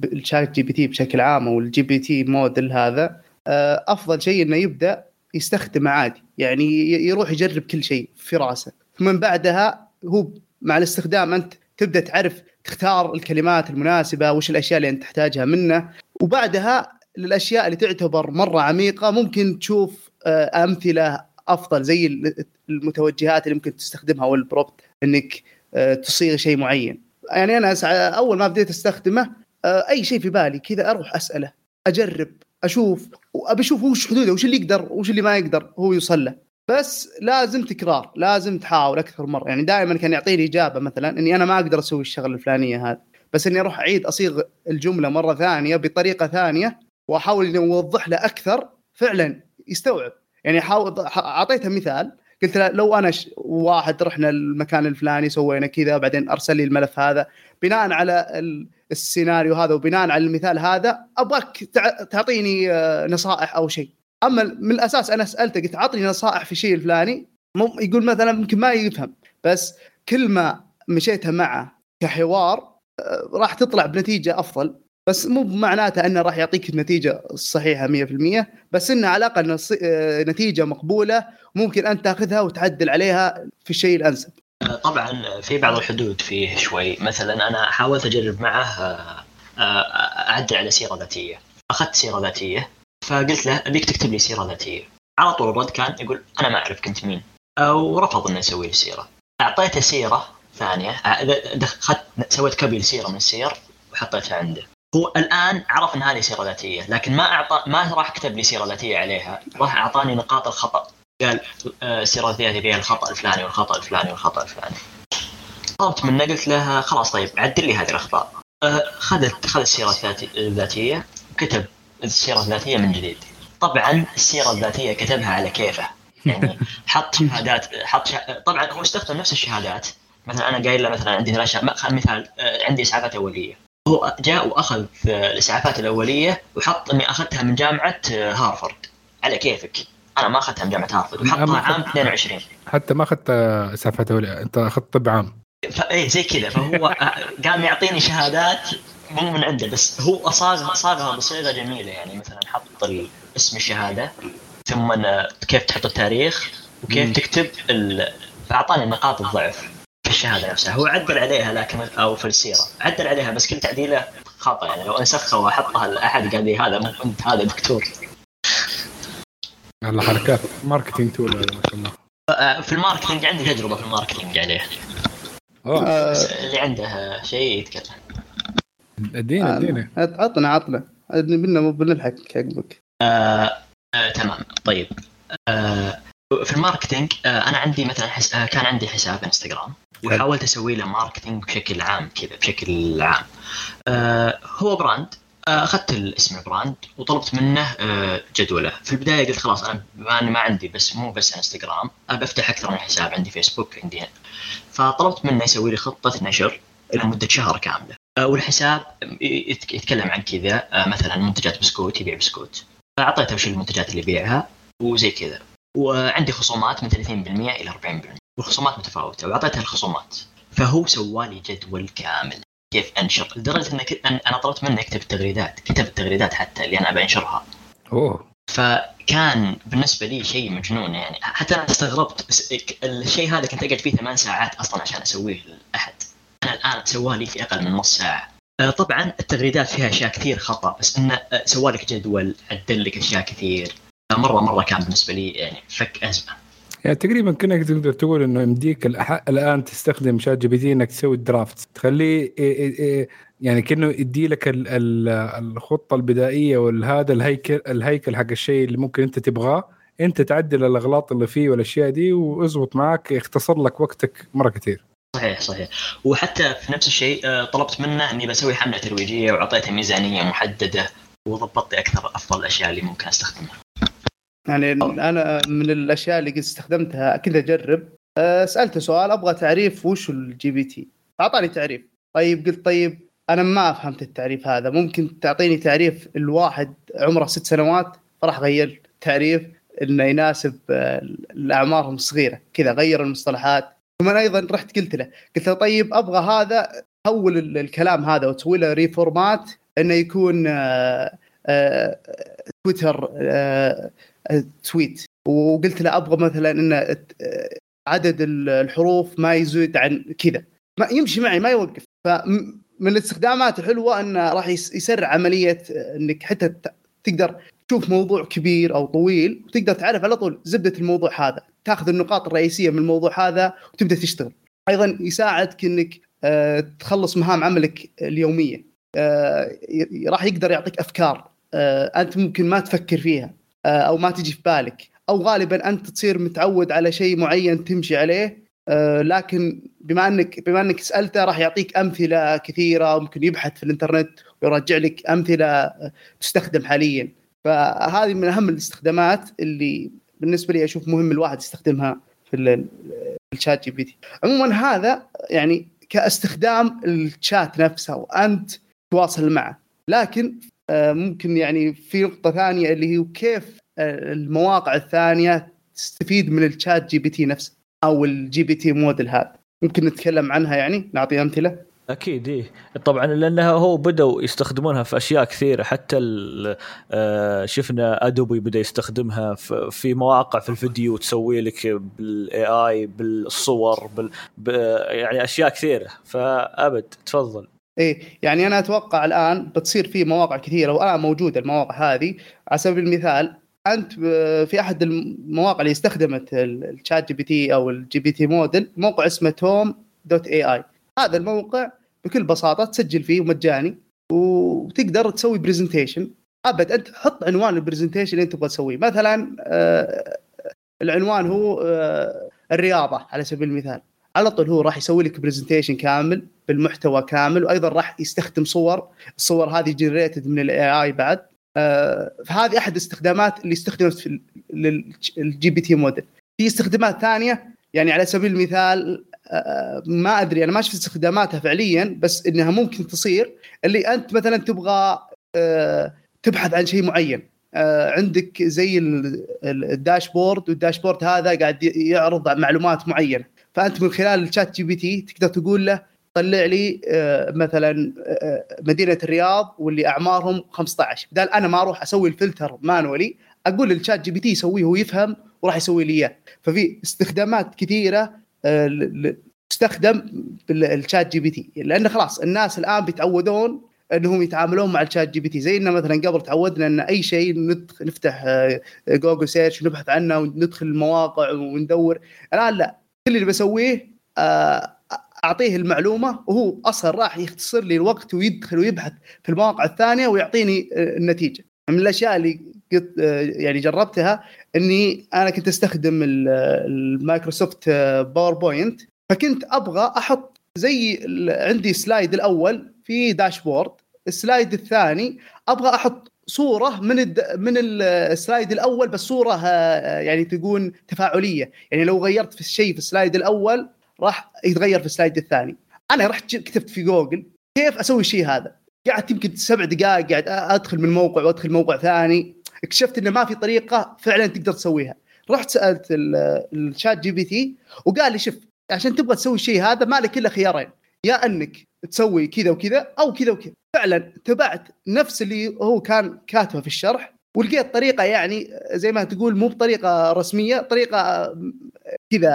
ال ChatGPT بشكل عام أو ال GPT model هذا. آه، أفضل شيء إنه يبدأ يستخدمه عادي. يعني يروح يجرب كل شيء في راسه. من بعدها هو مع الاستخدام أنت تبدأ تعرف تختار الكلمات المناسبة وش الأشياء اللي أنت تحتاجها منه. وبعدها للأشياء اللي تعتبر مرة عميقة ممكن تشوف آه، أمثلة أفضل زي المتوجهات اللي ممكن تستخدمها أو البروبت إنك آه، تصيغ شيء معين. يعني أنا أول ما بديت أستخدمه آه، أي شيء في بالي كذا أروح أسأله أجرب أشوف وأبي أشوف وش حدوده وش اللي يقدر وش اللي ما يقدر هو يوصل له. بس لازم تكرار لازم تحاول أكثر مرة. يعني دائما كان يعطيني إجابة مثلا إني أنا ما أقدر أسوي الشغلة الفلانية هذه. بس إني أروح أعيد أصيغ الجملة مرة ثانية بطريقة ثانية وأحاول إني أوضح له أكثر فعلا يستوعب. يعني حاول أعطيته مثال قلت له لو أنا ش... واحد رحنا المكان الفلاني سوينا كذا بعدين أرسل لي الملف هذا. بناء على السيناريو هذا وبناء على المثال هذا أبغاك تعطيني آه، نصائح أو شيء. أما من الأساس أنا سألته قلت عطني نصائح في الشيء الفلاني. يقول مثلا يمكن ما يفهم بس كل ما مشيتها معه كحوار آه، راح تطلع بنتيجة أفضل. بس مو بمعناته أنه راح يعطيك النتيجة الصحيحة 100% بس إنه على الأقل آه، نتيجة مقبولة ممكن أنت تاخذها وتعدل عليها في الشيء الأنسب. طبعا في بعض الحدود فيه شوي. مثلا أنا حاولت أجرب معه آه، أعدل على سيرة ذاتية. أخذت سيرة ذاتية فقلت له أبيك تكتب لي سيرة ذاتية. على طول الرد كان يقول أنا ما أعرف كنت مين ورفض انه يسوي لي سيرة. أعطيته سيرة ثانية اخذت سويت copy لسيرة من السير وحطيتها عنده. هو الآن عرف إن هذه سيرة ذاتية لكن ما اعطى ما راح كتب لي سيرة ذاتية عليها راح أعطاني نقاط الخطأ. قال آه، السيره الذاتيه فيها الخطأ الفلاني والخطأ الفلاني والخطأ الفلاني. طلبت منه قلت له خلاص طيب عدل لي هذه الأخطاء. اخذت اخذ السيرة الذاتية وكتب السيرة الذاتية من جديد. طبعا السيرة الذاتية كتبها على كيفه. يعني حط شهادات حط شه... طبعا هو استخدم نفس الشهادات. مثلا أنا قايل له مثلا عندي ثلاث مثال آه، عندي إسعافات أولية. هو جاء وأخذ الإسعافات الأولية وحط إني أخذتها من جامعة آه، هارفرد. على كيفك؟ أنا ما أخذتها من جامعة هارفرد وحطها عام 22 حتى ما أخذت إسعافات أولية. أنت أخذت طب عام. إيه زي كذا. فهو آه، قام يعطيني شهادات مو من عنده بس هو صاغ صاغها بصيغة جميلة. يعني مثلا حط اسم الشهادة ثم كيف تحط التاريخ وكيف مم. تكتب ال... فأعطاني نقاط الضعف. الشهادة نفسها. هو عدل عليها لكن أو في السيرة. عدل عليها بس كل تعديله خطا يعني لو انسخها واحطها لأحد قال لي هذا مو أنت هذا دكتور. على حركات. marketing tool ما شاء الله. آه، في ال marketing عندي تجربة في ال marketing عليه. آه، اللي عنده شيء يتكلم. ادينا ادينا عطنا عطنا بنا بنلحق عقبك آه تمام. طيب. آه في ال marketing آه أنا عندي مثلا حس... آه كان عندي حساب إنستغرام وحاولت أسوي له marketing بشكل عام كذا بشكل عام. آه هو brand أخذت الاسم ال brand وطلبت منه جدوله. في البداية قلت خلاص أنا ما عندي بس مو بس إنستغرام ابى أفتح أكثر من حساب عندي فيسبوك عندي فطلبت منه يسوي لي خطة نشر لمدة شهر كاملة. والحساب يت- يتكلم عن كذا مثلا منتجات بسكوت يبيع بسكوت. فأعطيته وش المنتجات اللي يبيعها وزي كذا. وعندي خصومات من 30% إلى 40% والخصومات متفاوتة واعطيته الخصومات. فهو سوالي جدول كامل. كيف أنشر؟ لدرجة انك أنا طلبت منه يكتب التغريدات. كتب التغريدات حتى اللي أنا ابى أنشرها. أوه. فكان بالنسبة لي شيء مجنون يعني. حتى أنا استغربت. بس الشيء هذا كنت أقعد فيه ثمان ساعات أصلا عشان أسويه لأحد. أنا الآن سواه لي في أقل من نص ساعة. آه، طبعا التغريدات فيها أشياء كثير خطأ بس انه آه، سوالك جدول عدل لك أشياء كثير. مره مرة كان بالنسبة لي يعني فك أزمة. يعني تقريبا كأنك تقدر تقول إنه يمديك الآن تستخدم ChatGPT إنك تسوي ال draft. تخليه إيه- إيه- إيه يعني كأنه يدي لك ال- ال- الخطة البدائية والهذا الهيكل الهيكل حق الشيء اللي ممكن أنت تبغاه. أنت تعدل الأغلاط اللي فيه والأشياء دي واظبط معك يختصر لك وقتك مرة كثير. صحيح صحيح. وحتى في نفس الشيء آه، طلبت منه إني بسوي حملة ترويجية وأعطيته ميزانية محددة وضبطت أكثر أفضل الأشياء اللي ممكن أستخدمها. يعني أنا من الأشياء اللي قد استخدمتها كذا أجرب. أه، سألته سؤال أبغى تعريف وش ال GPT أعطاني تعريف. طيب قلت طيب أنا ما فهمت التعريف هذا. ممكن تعطيني تعريف الواحد عمره ست سنوات؟ فراح غير تعريف إنه يناسب آه، الأعمارهم الصغيرة. كذا غير المصطلحات. ثم أيضا رحت قلت له قلت له طيب أبغى هذا حول ال- الكلام هذا وتسوي له reformat إنه يكون تويتر آه، تويت وقلت له أبغى مثلا ان عدد ال- الحروف ما يزيد عن كذا. ما يمشي معي ما يوقف. فمن الاستخدامات الحلوة إنه راح يس- يسرع عملية إنك حتى تقدر تشوف موضوع كبير أو طويل وتقدر تعرف على طول زبدة الموضوع هذا. تأخذ النقاط الرئيسية من الموضوع هذا وتبدأ تشتغل. أيضا يساعدك إنك آه، تخلص مهام عملك اليومية. آه، راح يقدر يعطيك أفكار آه، أنت ممكن ما تفكر فيها. أو ما تجي في بالك. أو غالبا أنت تصير متعود على شيء معين تمشي عليه آه، لكن بما انك بما أنك سألته راح يعطيك أمثلة كثيرة ممكن يبحث في الإنترنت ويرجع لك أمثلة آه، تستخدم حاليا. فهذه من أهم الاستخدامات اللي بالنسبة لي أشوف مهم الواحد يستخدمها في ال- ال ChatGPT. عموما هذا يعني كاستخدام الشات نفسه وأنت تواصل معه. لكن آه، ممكن يعني في نقطة ثانية اللي هي كيف آه، المواقع الثانية تستفيد من ال ChatGPT نفسه أو ال GPT model هذا. ممكن نتكلم عنها يعني؟ نعطي أمثلة؟ أكيد إيه. طبعا لأنها هو بدوا يستخدمونها في أشياء كثيرة حتى آه، شفنا Adobe بدأ يستخدمها في- مواقع في الفيديو تسوي لك بال AI بالصور بال يعني أشياء كثيرة. فأبد تفضل. إيه يعني أنا أتوقع الآن بتصير في مواقع كثيرة والان موجودة المواقع هذه. على سبيل المثال أنت في أحد المواقع اللي استخدمت ال- ال ChatGPT أو ال GPT model موقع اسمه Tome dot AI هذا الموقع بكل بساطة تسجل فيه مجاني وتقدر تسوي presentation أبد أنت حط عنوان ال presentation اللي أنت تبغى تسويه. مثلا آه، العنوان هو آه، الرياضة على سبيل المثال. على طول هو راح يسوي لك presentation كامل بالمحتوى كامل وأيضا راح يستخدم صور الصور هذه generated من ال AI بعد. آه، فهذه أحد الاستخدامات اللي استخدمت في ال GPT model في استخدامات ثانية يعني على سبيل المثال آه، ما أدري أنا ما شفت استخداماتها فعليا بس إنها ممكن تصير اللي أنت مثلا تبغى آه، تبحث عن شيء معين. عندك زي ال- ال- ال dashboard وال dashboard هذا قاعد يعرض معلومات معينة. فأنت من خلال ال ChatGPT تقدر تقول له طلع لي آه، مثلا آه، مدينة الرياض واللي أعمارهم 15 بدال أنا ما أروح أسوي ال filter manually أقول لل ChatGPT يسويه ويفهم وراح يسوي لي إياه. ففي استخدامات كثيرة آه، تستخدم بال ChatGPT لأن خلاص الناس الآن بيتعودون إنهم يتعاملون مع ال ChatGPT زي ان مثلا قبل تعودنا إن أي شيء نفتح آه، Google search ونبحث عنه وندخل المواقع وندور. الآن لا. كل اللي بسويه آه، أعطيه المعلومة وهو أصلا راح يختصر لي الوقت ويدخل ويبحث في المواقع الثانية ويعطيني آه، النتيجة. من الأشياء اللي قد آه، يعني جربتها إني أنا كنت أستخدم ال- ال Microsoft PowerPoint فكنت أبغى أحط زي عندي slide الأول في dashboard ال slide الثاني أبغى أحط صورة من الد... من ال- ال slide الأول بس صورة آه، يعني تكون تفاعلية. يعني لو غيرت في الشيء في ال slide الأول راح يتغير في ال slide الثاني. أنا رحت كتبت في جوجل كيف أسوي الشيء هذا. قعدت يمكن سبع دقائق قاعد أدخل من موقع وأدخل موقع ثاني. اكتشفت إنه ما في طريقة فعلا تقدر تسويها. رحت سألت ال- ال ChatGPT وقال لي شوف عشان تبغى تسوي الشيء هذا ما لك إلا خيارين. يا أنك تسوي كذا وكذا أو كذا وكذا. فعلا تبعت نفس اللي هو كان كاتبه في الشرح ولقيت طريقة يعني زي ما تقول مو بطريقة رسمية طريقة كذا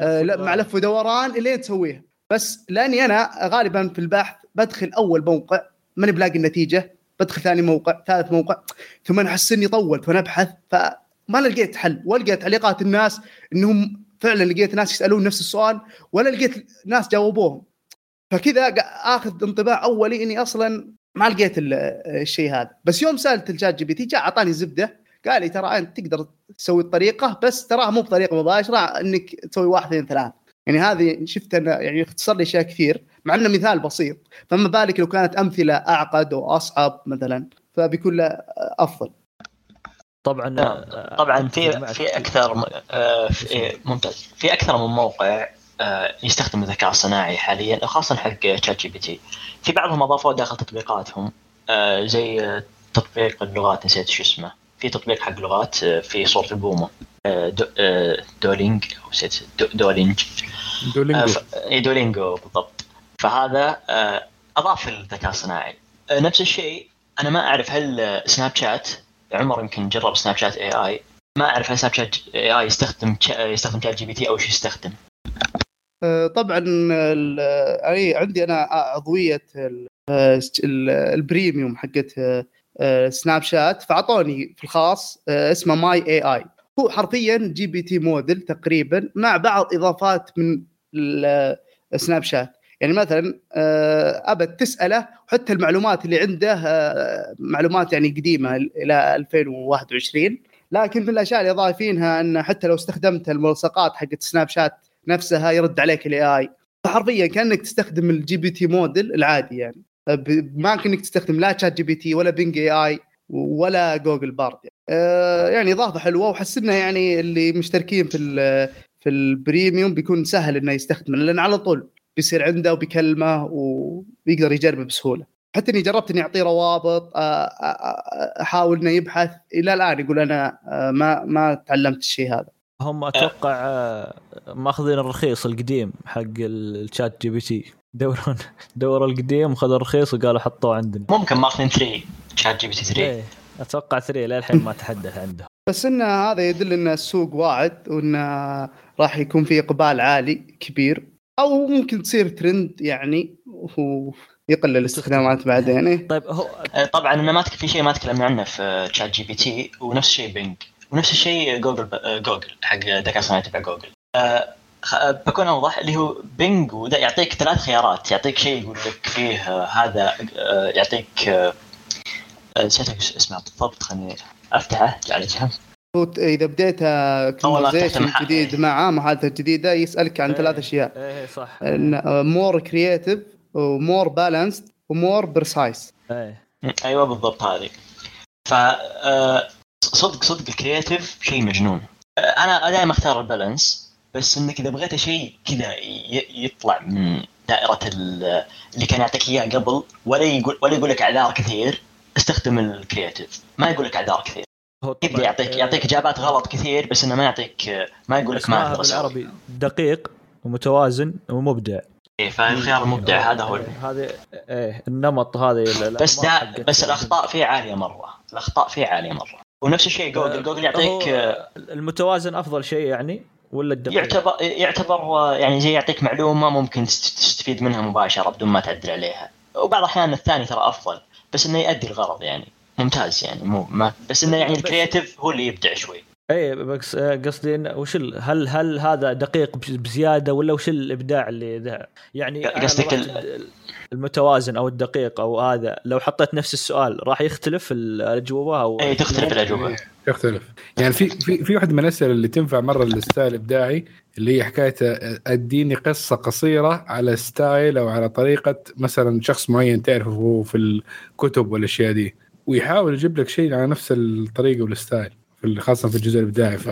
آه، مع لف ودوران الين تسويها. بس لأني أنا غالبا في البحث بدخل أول موقع ماني بلاقي النتيجة بدخل ثاني موقع ثالث موقع ثم أحس إني طولت وأنا أبحث فما لقيت حل. والقيت تعليقات الناس إنهم فعلا لقيت ناس يسألون نفس السؤال ولا لقيت ناس جاوبوهم. فكذا آخذ انطباع أولي إني أصلا ما لقيت ال- الشيء هذا. بس يوم سألت ال ChatGPT جاء أعطاني زبدة. قال لي ترى أنت تقدر تسوي الطريقة بس تراها مو بطريقة مباشرة إنك تسوي واحد اثنين ثلاث يعني هذه شفت انه يعني اختصر لي أشياء كثير مع إنه مثال بسيط. فما بالك لو كانت أمثلة أعقد وأصعب مثلا فبيكون له أفضل. طبعا نعم. طبعا في. في أكثر آه، في ممتاز. في أكثر من موقع يستخدم الذكاء الصناعي حاليا خاصه حق ChatGPT في بعضهم اضافوه داخل تطبيقاتهم آه، زي آه، تطبيق اللغات نسيت شو اسمه. في تطبيق حق لغات آه، في صوره البومة. آه، Duo- آه، Duoling أو نسيت Duo- Duoling. آه، Duolingo Duolingo بالضبط. فهذا آه، أضاف الذكاء الصناعي. آه، نفس الشيء أنا ما أعرف هل آه، Snapchat عمر يمكن جرب Snapchat AI. ما أعرف هل سناب شات إي آي يستخدم يستخدم شات جي بي تي أو إيش يستخدم. آه، طبعا ال- اي عندي أنا عضويه آه، ال- ال premium حقت آه، آه، Snapchat فأعطوني في الخاص آه، اسمه My AI. هو حرفيا GPT model تقريبا مع بعض إضافات من Snapchat. يعني مثلا آه، ابد تسأله وحتى المعلومات اللي عنده آه، معلومات يعني قديمة إلى 2021 لكن من الأشياء اللي ضايفينها ان حتى لو استخدمت الملصقات حقت Snapchat نفسها يرد عليك ال AI فحرفيا كأنك تستخدم ال GPT model العادي يعني. ب- ما كأنك تستخدم لا شات جي بي تي ولا بينج اي اي ولا Google Bard آه، يعني إضافة حلوة وحسنا يعني اللي مشتركين في في ال premium بيكون سهل إنه يستخدمه لأن على طول بيصير عنده وبيكلمه ويقدر يجربه بسهولة. حتى إني جربت إني أعطيه روابط أحاول إنه يبحث. إلى الآن يقول أنا آه، ما ما تعلمت الشيء هذا. هم أتوقع آه، ماخذين الرخيص القديم حق ال ChatGPT. دورون دوروا القديم وخذوا الرخيص وقالوا حطوه عندنا. ممكن ماخذين 3 ChatGPT 3 إيه أتوقع 3 للحين ما تحدث عنده. بس إن هذا يدل إن السوق واعد وإن راح يكون في إقبال عالي كبير. أو ممكن تصير ترند يعني ويقلل الاستخدامات بعدين إيه. طيب هو آه، طبعا أنا ما في شيء ما تكلمنا عنه في ChatGPT ونفس الشيء Bing ونفس الشيء جوجل ب- آه، جوجل حق الذكاء الصناعي تبع جوجل. آه، خ- آه، بكون أوضح اللي هو Bing وده يعطيك ثلاث خيارات. يعطيك شيء يقول لك فيه هذا يعطيك نسيت اسمه بالضبط خليني أفتحه على جنب. هو ت- إذا بديت أول ما تفتح conversation. جديد معاه محادثه جديده يسألك عن إيه، ثلاث أشياء. إيه صح. more creative و more balanced و more إيه. م، أيوه بالضبط هذه. ف صدق صدق ال creative شيء مجنون. أنا دائما أختار ال balance بس إنك إذا بغيت شيء كذا يطلع من دائرة ال- اللي كان يعطيك إياه قبل ولا يقول ولا يقول لك أعذار كثير استخدم ال creative ما يقول لك أعذار كثير. يبدا يعطيك آه، يعطيك إجابات غلط كثير بس إنه ما يعطيك ما يقول لك ما. بالعربي دقيق ومتوازن ومبدع. إيه فالخيار المبدع هذا هو. هذه إيه النمط هذه بس دا بس الأخطاء فيه عالية مرة. الأخطاء فيه عالية مرة. ونفس الشيء Google. Google يعطيك هو المتوازن أفضل شيء يعني ولا الدقيق؟ يعتبر يعتبر يعني زي يعطيك معلومة ممكن تست- تستفيد منها مباشرة بدون ما تعدل عليها. وبعض الأحيان الثاني ترى أفضل بس إنه يؤدي الغرض يعني. ممتاز يعني مو ما بس إنه يعني ال creative هو اللي يبدع شوي. اي بس آه، قصدي وش هل هل هذا دقيق بز- بزيادة ولا وش الإبداع اللي ذا؟ يعني قصدك ال- المتوازن أو الدقيق أو هذا لو حطيت نفس السؤال راح يختلف الأجوبة أو اي تختلف الأجوبة. يختلف. يعني في في في واحدة من الأسئلة اللي تنفع مرة لل style الابداعي اللي هي حكايه أديني قصة قصيرة على style أو على طريقة مثلا شخص معين تعرفه في الكتب والأشياء دي ويحاول يجيب لك شيء على نفس الطريقة وال style. خاصة في الجزء الإبداعي ف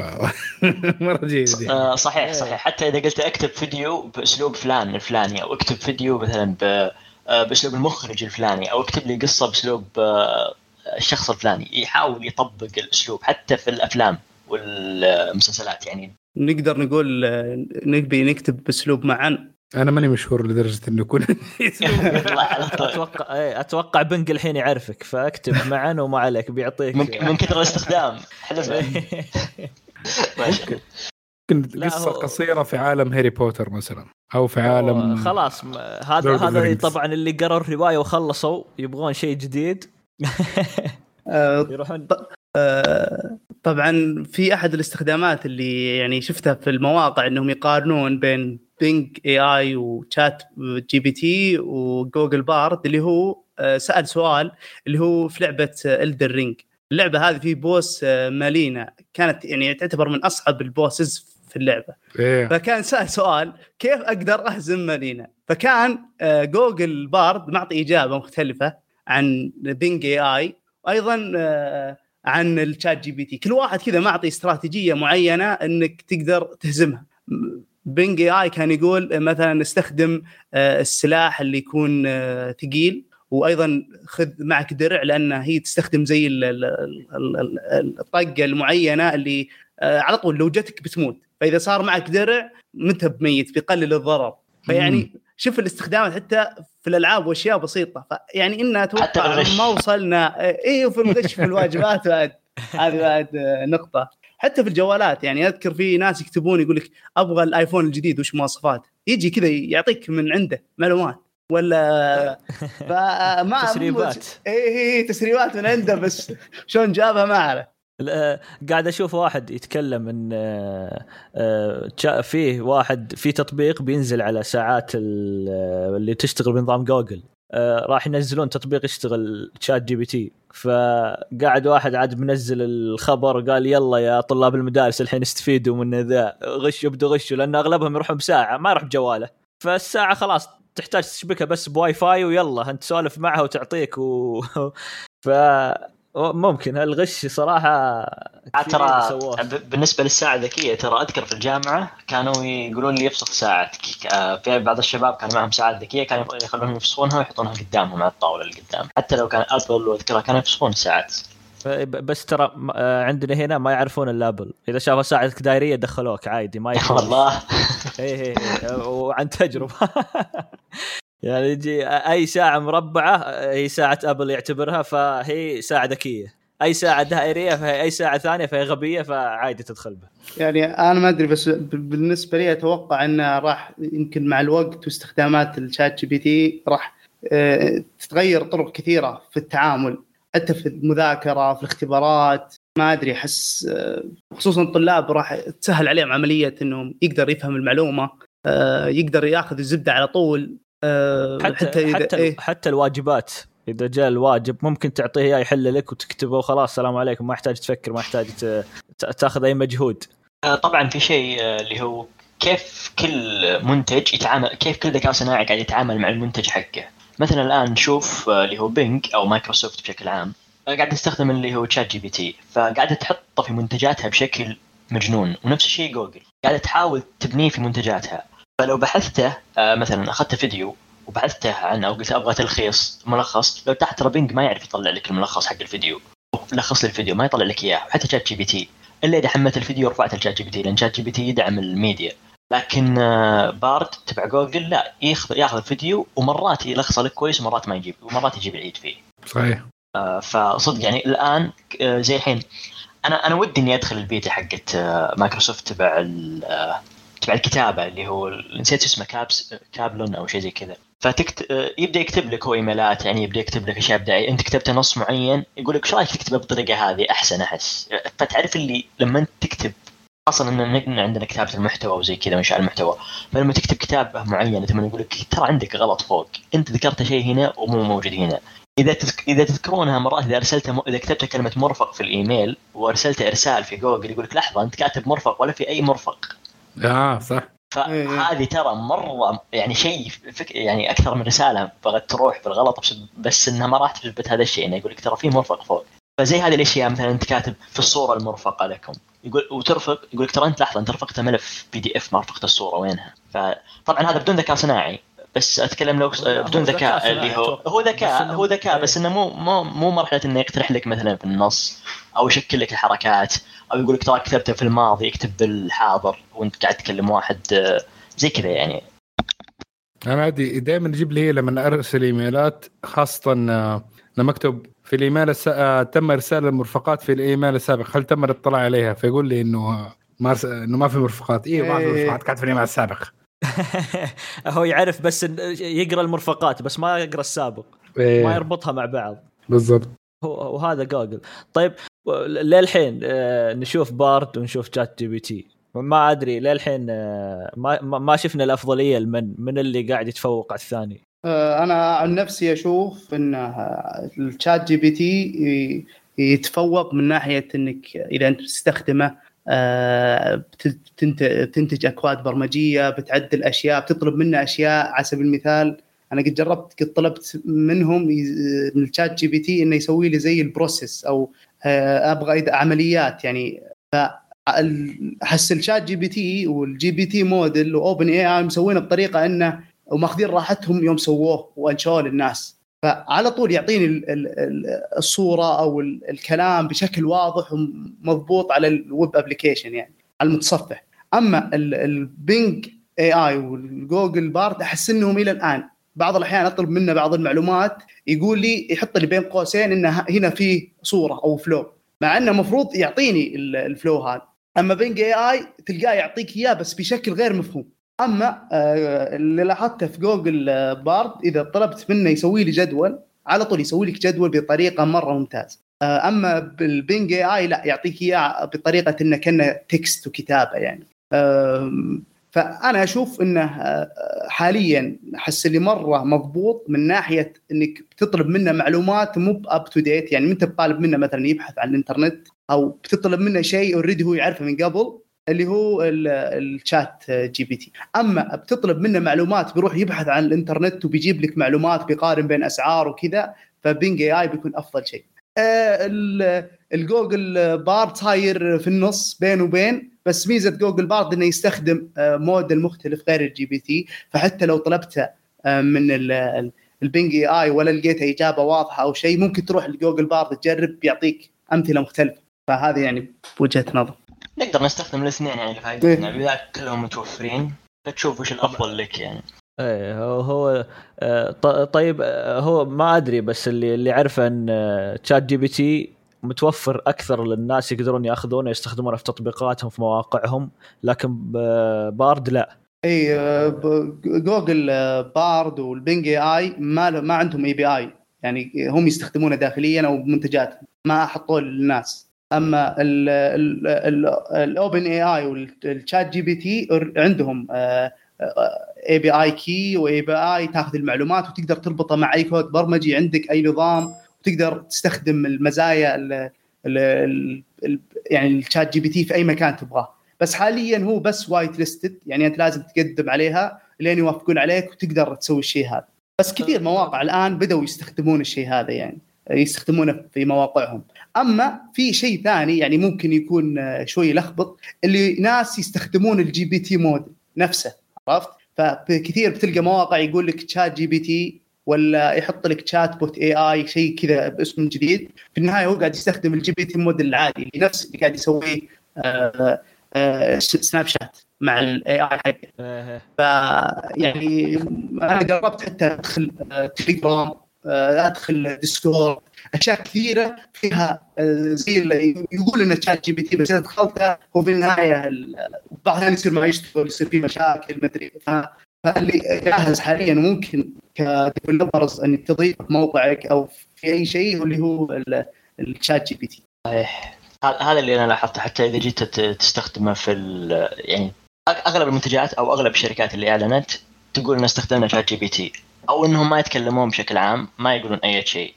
مرة جيدة دي. آه صحيح. صحيح حتى إذا قلت أكتب فيديو بأسلوب فلان الفلاني أو أكتب فيديو مثلا ب آه، بأسلوب المخرج الفلاني أو أكتب لي قصة بأسلوب آه، الشخص الفلاني يحاول يطبق الأسلوب حتى في الأفلام والمسلسلات يعني نقدر نقول نبي نكتب بأسلوب معا أنا ماني مشهور لدرجة إنه يكون. أتوقع إيه أتوقع بنج الحين يعرفك فاكتب معنا وما عليك بيعطيك. من من كثر الاستخدام. ممكن. قصة هو- قصيرة في عالم هاري بوتر مثلا أو في عالم خلاص م- هذا هذا. طبعا اللي قروا الرواية وخلصوا يبغون شيء جديد. آه، يروحون. آه، طبعا في أحد الاستخدامات اللي يعني شفتها في المواقع إنهم يقارنون بين Bing AI و ChatGPT و Google Bard اللي هو آه، سأل سؤال اللي هو في لعبة Elden Ring اللعبة هذه في boss آه، Malenia. كانت يعني تعتبر من أصعب ال bosses في اللعبة. إيه. فكان سأل سؤال كيف أقدر أهزم Malenia؟ فكان آه، Google Bard معطي إجابة مختلفة عن Bing AI وأيضا آه، عن ال ChatGPT كل واحد كذا معطي استراتيجية معينة إنك تقدر تهزمها. Bing AI كان يقول مثلا استخدم آه، السلاح اللي يكون آه، ثقيل وأيضا خذ معك درع لأن هي تستخدم زي ال- ال- ال- ال- الطقه المعينة اللي آه، على طول لو جتك بتموت. فإذا صار معك درع مت بميت بيقلل الضرر. فيعني شوف الاستخدامات حتى في الألعاب وأشياء بسيطة. فيعني حتى أتوقع. ما وصلنا اي وفي الغش في الواجبات. بعد هذه بعد نقطة. حتى في الجوالات يعني أذكر في ناس يكتبون يقول لك أبغى الآيفون الجديد وش مواصفاته يجي كذا يعطيك من عنده معلومات. ولا فما تسريبات. اي اي تسريبات من عنده بس شلون جابها ما أعرف. قاعد أشوف واحد يتكلم إن آه، آه، فيه واحد في تطبيق بينزل على ساعات آه، اللي تشتغل بنظام جوجل. راح ينزلون تطبيق يشتغل ChatGPT فقاعد واحد عاد منزل الخبر قال يلا يا طلاب المدارس الحين استفيدوا من ذا غشوا بدوا غشوا لأن أغلبهم يروحون بساعة ما يروح بجواله. فالساعة خلاص تحتاج تشبكها بس بواي فاي ويلا أنت تسولف معها وتعطيك و... ف ممكن الغش صراحة كثيرين ترى بالنسبة للساعة الذكية ترى أذكر في الجامعة كانوا يقولون لي أفسخ ساعتك آه، في بعض الشباب كان معهم ساعات ذكية كانوا يخلونهم يفسخونها ويحطونها قدامهم على الطاولة اللي قدام. حتى لو كان Apple وأذكرها كانوا يفسخون الساعات بس ترى آه، عندنا هنا ما يعرفون إلا Apple إذا شافوا ساعتك دائرية دخلوك عادي ما والله. اي اي إي، وعن تجربة. يعني يجي أي ساعة مربعة هي ساعة Apple يعتبرها فهي ساعة ذكية. أي ساعة دائرية فهي أي ساعة ثانية فهي غبية فعادي تدخل بها. يعني أنا ما أدري بس بالنسبة لي أتوقع إنه راح يمكن مع الوقت واستخدامات ال ChatGPT راح آه، تتغير طرق كثيرة في التعامل حتى في المذاكرة في الاختبارات. ما أدري أحس آه، خصوصا الطلاب راح تسهل عليهم عمليه إنهم يقدر يفهم المعلومة آه، يقدر ياخذ الزبدة على طول. آه، حتى حتى, إذا- حتى, إيه. حتى الواجبات. إذا جاء الواجب ممكن تعطيه إياه يحل لك وتكتبه وخلاص السلام عليكم ما يحتاج تفكر ما يحتاج تاخذ أي مجهود. آه، طبعا في شيء آه، اللي هو كيف كل منتج يتعامل كيف كل ذكاء صناعي قاعد يتعامل مع المنتج حقه. مثلا الآن نشوف اللي هو Bing أو مايكروسوفت بشكل عام. قاعد تستخدم اللي هو ChatGPT فقاعده تحطه في منتجاتها بشكل مجنون. ونفس الشيء جوجل قاعدة تحاول تبنيه في منتجاتها. فلو بحثته آه، مثلا أخذت فيديو وبحثته عنه وقلت أبغى تلخيص ملخص لو تحت ترى Bing ما يعرف يطلع لك الملخص حق الفيديو. لخص لي الفيديو ما يطلع لك إياه حتى ChatGPT إلا إذا حملت الفيديو ورفعت ال ChatGPT لأن ChatGPT يدعم الميديا. لكن آه، Bard تبع جوجل لا ياخذ ياخذ الفيديو ومرات يلخصه لك كويس ومرات ما يجيب ومرات يجيب يعيد فيه. صحيح. آه، فصدق يعني الآن زي الحين أنا أنا ودي إني أدخل البيتا حقت مايكروسوفت تبع تبع الكتابة اللي هو نسيت اسمه كابس Copilot أو شيء زي كذا. فتكت... آه، يبدأ يكتب لك هو إيميلات يعني يبدأ يكتب لك أشياء أبداعية. أنت كتبت نص معين يقول لك إيش رأيك تكتبه بالطريقة هذه؟ أحسن أحس. فتعرف اللي لما أنت تكتب أصلا إن عندنا كتابة المحتوى وزي كذا وانشاء المحتوى. فلما تكتب كتابه معينه ثم يقول لك ترى عندك غلط فوق أنت ذكرت شيء هنا ومو موجود هنا. إذا تذك... إذا تذكرونها مرات إذا أرسلت م... إذا كتبت كلمة مرفق في الإيميل وأرسلت إرسال في جوجل يقول لك لحظة أنت كاتب مرفق ولا في أي مرفق. آه صح. فهذه ترى مرة يعني شيء فك... يعني أكثر من رسالة بغت تروح بالغلط بس, بس إنها ما راح تثبت هذا الشيء. يعني يقول لك ترى في مرفق فوق. فزي هذه الأشياء مثلا أنت كاتب في الصورة المرفقة لكم. يقول وترفق يقول لك ترى أنت لحظة أنت رفقت ملف PDF ما رفقت الصورة وينها؟ فطبعا هذا بدون ذكاء صناعي. بس أتكلم لو بدون ذكاء اللي هو. هو ذكاء هو ذكاء إيه. بس إنه مو مو مو مرحلة إنه يقترح لك مثلا في النص أو يشكل لك الحركات أو يقول لك ترى كتبته في الماضي اكتب بالحاضر وأنت قاعد تكلم واحد آه، زي كذا يعني أنا عادي دائما يجيب لي لما أرسل إيميلات خاصة آه، لما أكتب في الإيميل الس... آه، تم إرسال المرفقات في الإيميل السابق هل تم الإطلاع عليها فيقول لي إنه ما إنه ما في مرفقات أيوه ما في إيه. مرفقات كانت في الإيميل السابق هو يعرف بس يقرأ المرفقات بس ما يقرأ السابق. ما إيه يربطها مع بعض. بالضبط. هو وهذا جوجل. طيب للحين آه، نشوف Bard ونشوف ChatGPT ما أدري للحين آه، ما ما ما شفنا الأفضلية لمن؟ من اللي قاعد يتفوق على الثاني؟ آه، أنا عن نفسي أشوف إن ال ChatGPT يتفوق من ناحية إنك إذا أنت تستخدمه بتنتج أكواد برمجية بتعدل أشياء بتطلب منه أشياء على سبيل المثال. أنا قد جربت قد طلبت منهم من ال ChatGPT إنه يسوي لي زي ال process أو آه، أبغى إذا عمليات يعني. ف احس الشات جي بي تي والجي بي تي موديل واوبن اي اي مسوينه بطريقة إنه وماخذين راحتهم يوم سووه وأنشوه للناس. فعلى طول يعطيني ال- ال- ال- الصورة أو ال- الكلام بشكل واضح ومضبوط على ال web application يعني على المتصفح. أما ال- ال Bing AI وال Google Bard أحس إنهم إلى الآن بعض الأحيان أطلب منه بعض المعلومات يقول لي يحط لي بين قوسين انه هنا في صورة أو flow مع إنه المفروض يعطيني ال- ال flow هذا. أما Bing AI تلقاه يعطيك إياه بس بشكل غير مفهوم. أما آه، اللي لاحظته في جوجل آه، Bard إذا طلبت منه يسوي لي جدول على طول يسوي لك جدول بطريقة مرة ممتازة. آه، أما بال Bing AI لا يعطيك إياه بطريقة إنه كأنه text وكتابة يعني. فأنا أشوف إنه حاليا أحس اللي مرة مضبوط من ناحية إنك بتطلب منه معلومات مو up to date يعني انت بطالب منه مثلا يبحث عن الإنترنت أو بتطلب منه شيء already هو يعرفه من قبل اللي هو ال- ال ChatGPT. أما بتطلب منه معلومات بيروح يبحث عن الإنترنت وبيجيب لك معلومات بيقارن بين أسعار وكذا ف Bing AI بيكون أفضل شيء. آه، ال- ال Google Bard صاير في النص بين وبين بس ميزة Google Bard إنه يستخدم آه، موديل مختلف غير ال GPT. فحتى لو طلبته آه، من ال- ال- ال Bing AI ولا لقيت إجابة واضحة أو شيء ممكن تروح ل Google Bard تجرب بيعطيك أمثلة مختلفة. فهذه يعني بوجهة نظر. نقدر نستخدم الاثنين يعني إيه. لفائدتنا اذا كلهم متوفرين. فتشوف وش الأفضل لك يعني. إيه هو هو آه، ط- طيب آه، هو ما أدري بس اللي اللي عارفه إن آه، ChatGPT متوفر أكثر للناس يقدرون يأخذونه يستخدمونه في تطبيقاتهم في مواقعهم لكن بارد لا. إي ب- Google Bard وال Bing AI ما ما عندهم API يعني هم يستخدمونه داخليا أو بمنتجاتهم ما حطوه للناس. أما ال OpenAI وال ChatGPT عندهم API key و API تاخذ المعلومات وتقدر تربطها مع أي كود برمجي عندك أي نظام وتقدر تستخدم المزايا ال ال ال ال يعني ال ChatGPT في أي مكان تبغاه. بس حاليا هو بس whitelisted يعني أنت لازم تقدم عليها لين يوافقون عليك وتقدر تسوي الشيء هذا. بس كثير مواقع الآن بدأوا يستخدمون الشيء هذا يعني يستخدمونه في مواقعهم. أما في شيء ثاني يعني ممكن يكون آه، شوي يلخبط اللي ناس يستخدمون ال GPT model نفسه عرفت؟ فكثير بتلقى مواقع يقول لك ChatGPT ولا يحط لك chatbot AI شيء كذا باسم جديد. في النهاية هو قاعد يستخدم ال GPT model العادي اللي نفس اللي قاعد يسويه آه، آه، Snapchat مع ال AI حقه. ف يعني أنا جربت حتى أدخل تليجرام أدخل Discord أشياء كثيرة فيها آه، زي اللي يقول انه ChatGPT بس إذا دخلتها هو في النهاية ال- بعض الاحيان يصير ما يشتغل يصير في مشاكل مدري ف- فاللي جاهز حاليا ممكن ك developers إن تضيف موقعك أو في أي شيء اللي هو ال- ال ChatGPT صحيح. هذا اللي أنا لاحظته حتى إذا جيت تستخدمه في يعني أغلب المنتجات أو أغلب الشركات اللي أعلنت تقول إن استخدمنا ChatGPT أو إنهم ما يتكلمون بشكل عام ما يقولون أي شيء.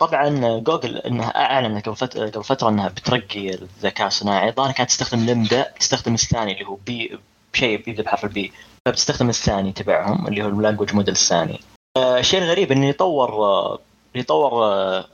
طبعا جوجل إنها اعلنت قبل فترة إنها بترقي الذكاء الصناعي. الظاهر كانت تستخدم LaMDA تستخدم الثاني اللي هو بي شيء بيبدا بحرف البي. فبتستخدم الثاني تبعهم اللي هو ال language model الثاني. آه، الشيء الغريب إنه يطور آه، يطور آه،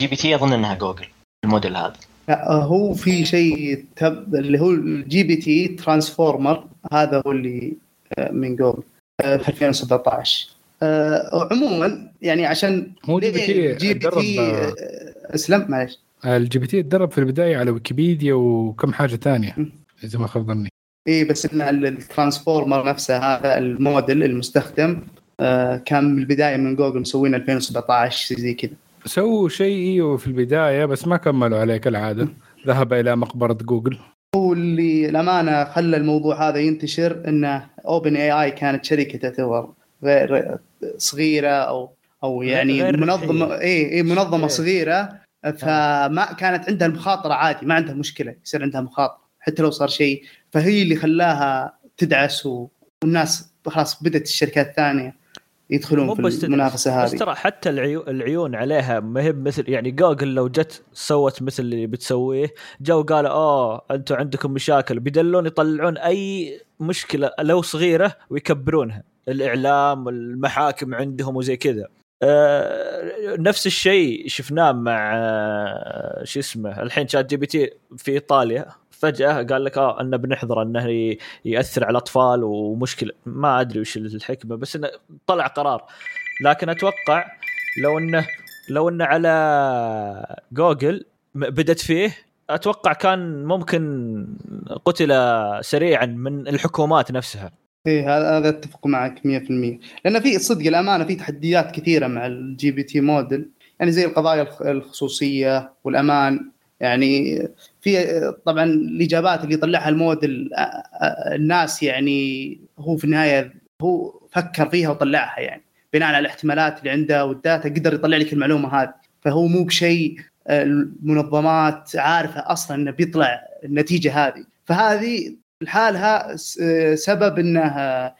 GPT أظن إنها جوجل الموديل هذا. لا هو في شيء تب... اللي هو ال GPT transformer هذا هو اللي آه، من جوجل آه، في 2017 آه، عموما يعني عشان هو GPT بي تدرب، آه، آه، أسلم معلش. ال GPT تدرب في البداية على ويكيبيديا وكم حاجة ثانية. إذا ما خاب ظني. اي بس إن ال transformer نفسه هذا الموديل المستخدم آه، كان من البداية من جوجل مسوينه 2017 شيء زي كذا. سووا شيء إيوه في البداية بس ما كملوا عليه كالعادة. ذهب إلى مقبرة جوجل. هو اللي الامانه خلى الموضوع هذا ينتشر إنه OpenAI كانت شركة تعتبر غير صغيرة أو أو يعني منظمه. اي اي منظمة إيه. صغيرة. فما كانت عندها المخاطرة عادي ما عندها مشكلة يصير عندها مخاطرة حتى لو صار شيء. فهي اللي خلاها تدعس والناس خلاص بدأت الشركات الثانية يدخلون في بس المنافسة بس هذه ترى حتى العيو... العيون عليها ما هي مثل يعني جوجل لو جت سوت مثل اللي بتسويه جو قالوا اوه أنتم عندكم مشاكل. بيبدون يطلعون أي مشكلة لو صغيرة ويكبرونها. الإعلام والمحاكم عندهم وزي كذا. آه نفس الشيء شفناه مع آه شو اسمه الحين ChatGPT في إيطاليا. فجأة قال لك آه أنه بنحضر أنه يأثر على الأطفال ومشكلة. ما أدري وش الحكمة بس إنه طلع قرار. لكن أتوقع لو إنه لو إنه على جوجل بدت فيه أتوقع كان ممكن قتل سريعا من الحكومات نفسها. إيه هذا أتفق معك 100% لأن في صدق الأمانة في تحديات كثيرة مع ال GPT model. يعني زي القضايا الخ- الخصوصية والأمان. يعني في طبعا الإجابات اللي يطلعها الموديل الناس يعني هو في النهاية هو فكر فيها وطلعها يعني. بناء على الاحتمالات اللي عنده والداتا قدر يطلع لك المعلومة هذه. فهو مو بشيء آه، المنظمات عارفة أصلا إنه بيطلع النتيجة هذه. فهذه لحالها آه، سبب إنه آه،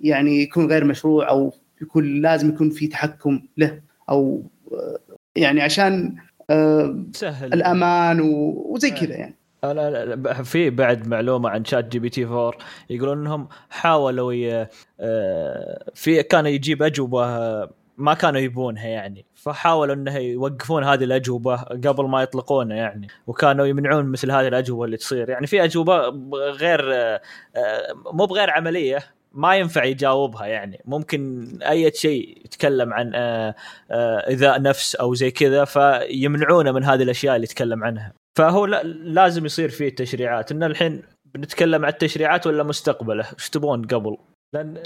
يعني يكون غير مشروع أو يكون لازم يكون في تحكم له أو آه، يعني عشان آه، سهل الأمان وزي كذا يعني لا لا لا في بعد معلومة عن ChatGPT 4 يقولون إنهم حاولوا. آه، في كان يجيب أجوبة آه، ما كانوا يبونها يعني. فحاولوا إنه يوقفون هذه الأجوبة قبل ما يطلقونها يعني. وكانوا يمنعون مثل هذه الأجوبة اللي تصير. يعني في أجوبة غير آه، آه، مو بغير عملية ما ينفع يجاوبها يعني. ممكن أي شيء يتكلم عن آه، آه، ايذاء نفس أو زي كذا فيمنعونه من هذه الأشياء اللي يتكلم عنها. فهو لا لازم يصير فيه تشريعات. إن الحين بنتكلم عن التشريعات ولا مستقبله؟ إيش تبون قبل؟ لأن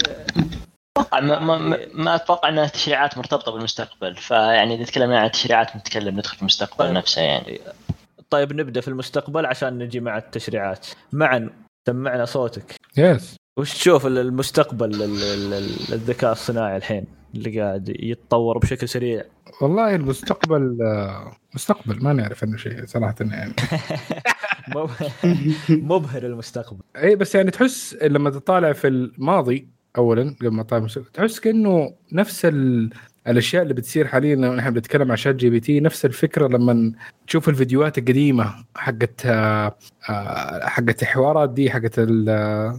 أتوقع ما, ما, ما- أتوقع إنها تشريعات مرتبطة بالمستقبل. فيعني إذا تكلمنا عن التشريعات نتكلم ندخل في المستقبل طيب. نفسه يعني. طيب نبدأ في المستقبل عشان نجي مع التشريعات. معاذ سمعنا صوتك. yes وش تشوف المستقبل للذكاء الصناعي الحين اللي قاعد يتطور بشكل سريع؟ والله المستقبل مستقبل ما نعرف عنه شيء صراحة يعني. مب- مبهر المستقبل. اي بس يعني تحس لما تطالع في الماضي اولا قبل ما المستقبل تحس كأنه نفس ال... الأشياء اللي بتصير حاليا لما نحن بنتكلم عن ChatGPT نفس الفكرة لما تشوف الفيديوهات القديمة حقت آه، آه، حقت الحوارات دي حقت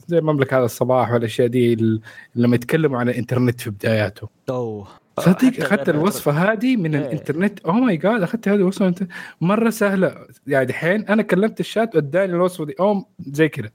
زي مملكة هذا الصباح والأشياء دي لما يتكلموا عن الإنترنت في بداياته. أوه. صدق أخذت الوصفة هذه من إيه. الإنترنت. oh my God أخذت هذه الوصفة. مرة سهلة. يعني دحين أنا كلمت الشات وأداني الوصفة دي. اوه زي كذا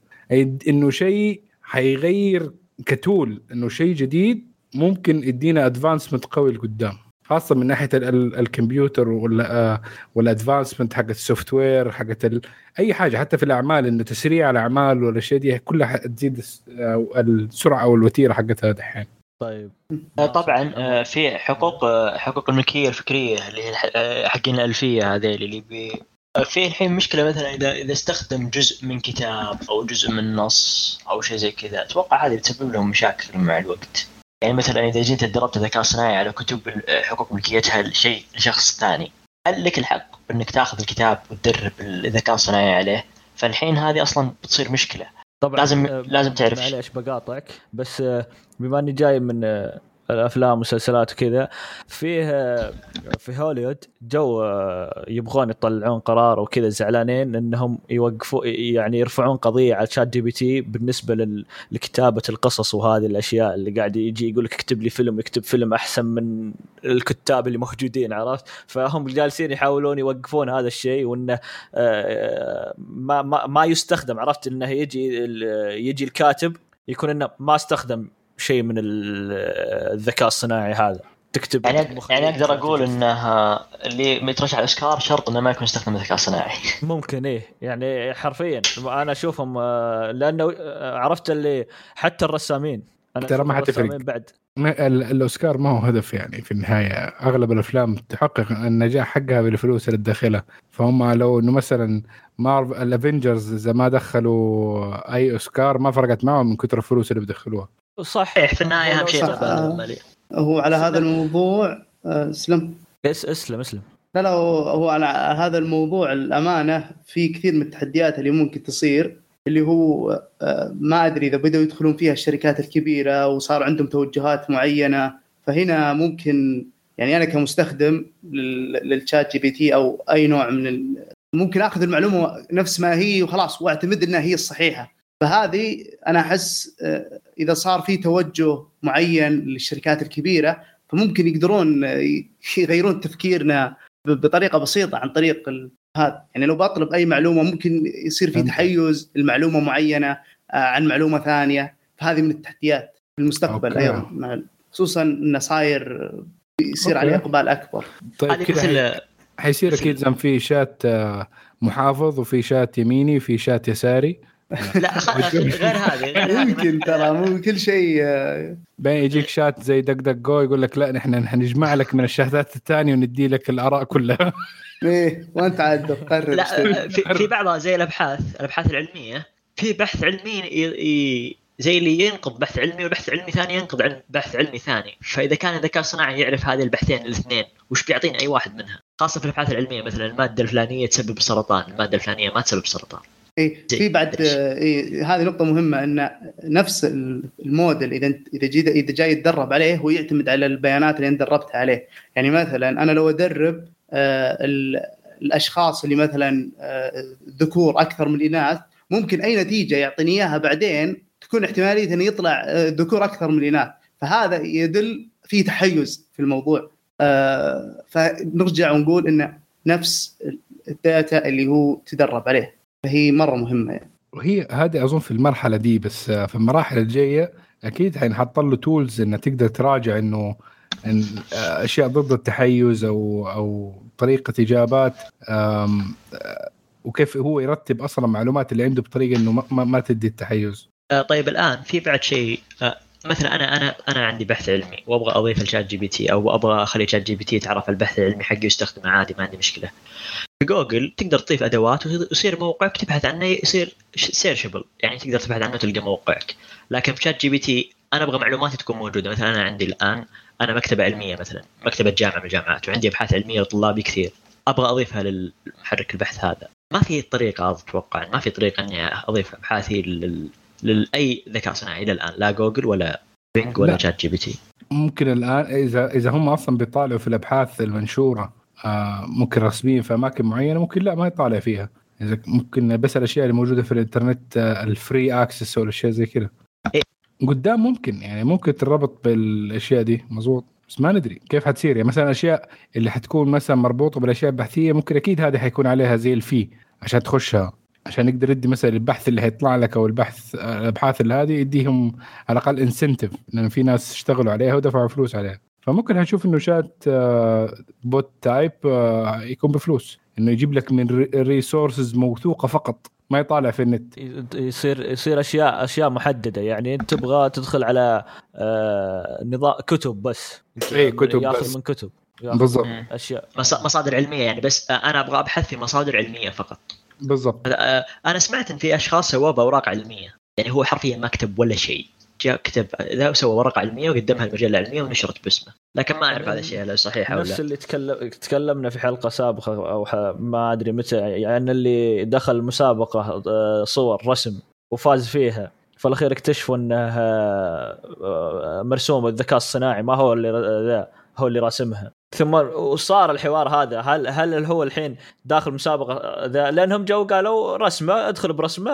إنه شيء حيغير ك tool إنه شيء جديد ممكن يدينا advancement قوي لقدام خاصة من ناحية ال- ال- الكمبيوتر ولا وال advancement حقت ال software حقت ال- أي حاجة حتى في الأعمال إنه تسريع الأعمال والاشياء دي كلها تزيد الس- آه، السرعة أو الوتيرة حقتها دحين. طيب. آه، طبعا آه، في حقوق آه، حقوق الملكية الفكرية اللي آه، حقين الألفية هذيل اللي بي آه، في الحين مشكلة مثلا اذا إذا استخدم جزء من كتاب أو جزء من نص أو شيء زي كذا أتوقع هذه بتسبب لهم مشاكل مع الوقت. يعني مثلا إذا جيت تدربت ذكاء صناعي على كتب حقوق ملكيتها لشيء لشخص ثاني هل لك الحق بانك تأخذ الكتاب وتدرب الذكاء الصناعي عليه؟ فالحين هذه أصلا بتصير مشكلة. طبعا لازم- آه، لازم تعرف. معليش بقاطعك بس آه، بما إني جاي من آه، الأفلام والمسلسلات وكذا. فيه في هوليوود جو يبغون يطلعون قرار وكذا زعلانين إنهم يوقفوا يعني يرفعون قضية على ChatGPT بالنسبة لكتابة القصص وهذه الأشياء اللي قاعد يجي يقول لك اكتب لي فيلم يكتب فيلم أحسن من الكتاب اللي موجودين عرفت؟ فهم جالسين يحاولون يوقفون هذا الشيء وإنه آه، ما ما ما يستخدم عرفت؟ إنه يجي يجي الكاتب يكون إنه ما استخدم شيء من ال- الذكاء الصناعي هذا. تكتب يعني يعني أقدر أقول إنه اللي مترشح على الاوسكار شرط إنه ما يكون يستخدم الذكاء الصناعي ممكن إيه. يعني حرفيا. أنا أشوفهم آه، لأنه آه، عرفت اللي حتى الرسامين أنا ترى ما حتفرق. بعد. الأوسكار ما هو هدف يعني في النهاية. أغلب الأفلام تحقق النجاح حقها بالفلوس اللي تدخلها. فهم لو إنه مثلا مارف الافنجرز إذا ما دخلوا أي أوسكار ما فرقت معهم من كثر الفلوس اللي بدخلوها صح صحيح. في النهاية أهم شيء هو على هذا الموضوع آه، أسلم. اس أسلم أسلم. لا لا هو هو على هذا الموضوع الأمانة في كثير من التحديات اللي ممكن تصير اللي هو آه، ما أدري إذا بدأوا يدخلون فيها الشركات الكبيرة وصار عندهم توجهات معينة. فهنا ممكن يعني أنا كمستخدم لل- لل ChatGPT أو أي نوع من ال... ممكن أخذ المعلومة نفس ما هي وخلاص وأعتمد إنها هي الصحيحة. فهذه أنا أحس آه، إذا صار في توجه معين للشركات الكبيرة فممكن يقدرون آه، يغيرون تفكيرنا ب- بطريقة بسيطة عن طريق هذا يعني لو بطلب أي معلومة ممكن يصير في. تحيز المعلومه معينة آه، عن معلومة ثانية فهذه من التحديات في المستقبل أوكي. أيضا خصوصا انه صاير يصير. عليه إقبال أكبر طيب كذا حيصير أكيد في شات محافظ وفي شات يميني وفي شات يساري لا غير هذه غير هذه. ممكن ترى مو كل شيء آه، بعدين يجيك شات زي DuckDuckGo يقول لك لا نحن حنجمع لك من الشاتات الثانية وندي لك الآراء كلها. إيه وأنت عاد تقرر. لا في, في بعضها زي الأبحاث الأبحاث العلمية في بحث علمي ي- ي- زي اللي ينقض بحث علمي وبحث علمي ثاني ينقض عن بحث علمي ثاني. فإذا كان الذكاء الصناعي يعرف هذه البحثين الاثنين وش بيعطينا أي واحد منها؟ خاصة في الأبحاث العلمية مثلا المادة الفلانية تسبب سرطان المادة الفلانية ما تسبب سرطان. زي- في بعد إيه هذه نقطة مهمة إن نفس ال- الموديل إذا إذا جيت إذا جاي يتدرب عليه هو يعتمد على البيانات اللي أنت دربتها عليه، يعني مثلا أنا لو أدرب آه، ال- الأشخاص اللي مثلا آه، ذكور أكثر من الإناث ممكن أي نتيجة يعطيني إياها بعدين تكون احتمالية إنه يطلع آه، ذكور أكثر من الإناث، فهذا يدل في تحيز في الموضوع. آه، فنرجع ونقول إن نفس الداتا اللي هو تدرب عليه. فهي مرة مهمة يعني. وهي هذه أظن في المرحلة دي بس في المراحل الجاية أكيد حينحط له tools انه تقدر تراجع إنه إن آه، أشياء ضد التحيز أو أو طريقة إجابات آه، وكيف هو يرتب أصلا المعلومات اللي عنده بطريقة إنه ما, ما, ما تدي التحيز آه، طيب الآن في بعد شيء مثلا أنا أنا أنا عندي بحث علمي وأبغى أضيف ال ChatGPT أو أبغى أخلي ChatGPT يتعرف على البحث العلمي حقي ويستخدمه عادي ما عندي مشكلة. في جوجل تقدر تضيف أدوات ويصير موقعك تبحث عنه يصير searchable يعني تقدر تبحث عنه تلقى موقعك. لكن ب ChatGPT أنا أبغى معلوماتي تكون موجودة. مثلا أنا عندي الآن أنا مكتبة علمية مثلا مكتبة جامعة من الجامعات وعندي أبحاث علمية لطلابي كثير. أبغى أضيفها للمحرك البحث هذا. ما في طريقة أتوقع ما في طريقة إني أضيف أبحاثي لل... لأي ذكاء صناعي إلى الآن؟ لا جوجل ولا Bing ولا لا. ChatGPT ممكن الآن إذا إذا هم أصلا بيطالعوا في الأبحاث المنشورة ممكن رسميا في أماكن معينة ممكن لا ما يطالع فيها. إذا ممكن بس الأشياء اللي موجودة في الإنترنت آه، ال free access ولا شيء زي كذا. إيه. قدام ممكن يعني ممكن تربط بالأشياء دي مزبوط بس ما ندري كيف حتصير. يعني مثلا الاشياء اللي حتكون مثلا مربوطة بالأشياء البحثية ممكن أكيد هذه حيكون عليها زي ال fee عشان تخشها. عشان يقدر يدي مثلا البحث اللي حيطلع لك أو البحث الأبحاث اللي هذه يديهم على الأقل incentive لأن في ناس اشتغلوا عليها ودفعوا فلوس عليها. فممكن حنشوف إنه شات آه، bot type آه، يكون بفلوس. إنه يجيب لك من resources موثوقة فقط ما يطالع في النت. يصير يصير أشياء أشياء محددة. يعني أنت تبغى تدخل على آه نظام كتب بس. اي كتب ياخذ بس. من كتب. بالضبط. أشياء. مص- مصادر علمية يعني بس آه، أنا أبغى أبحث في مصادر علمية فقط. بالضبط. آه، أنا سمعت إن في أشخاص سووا بأوراق علمية. يعني هو حرفيا ما كتب ولا شيء. جاء كتب ذا وسوى ورقة علمية وقدمها المجلة العلمية ونشرت باسمه. لكن ما أعرف هذا الشيء هل صحيح أو نفس لا اللي تكلم تكلمنا في حلقة سابقة أو ح... ما أدري متى يعني اللي دخل مسابقة آه، صور رسم وفاز فيها في الأخير اكتشفوا إنها آه، مرسومة بالذكاء الصناعي ما هو اللي ذا هو اللي راسمها. ثم وصار الحوار هذا هل هل هو الحين داخل مسابقة ذا؟ لأنهم جو قالوا رسمة ادخل برسمة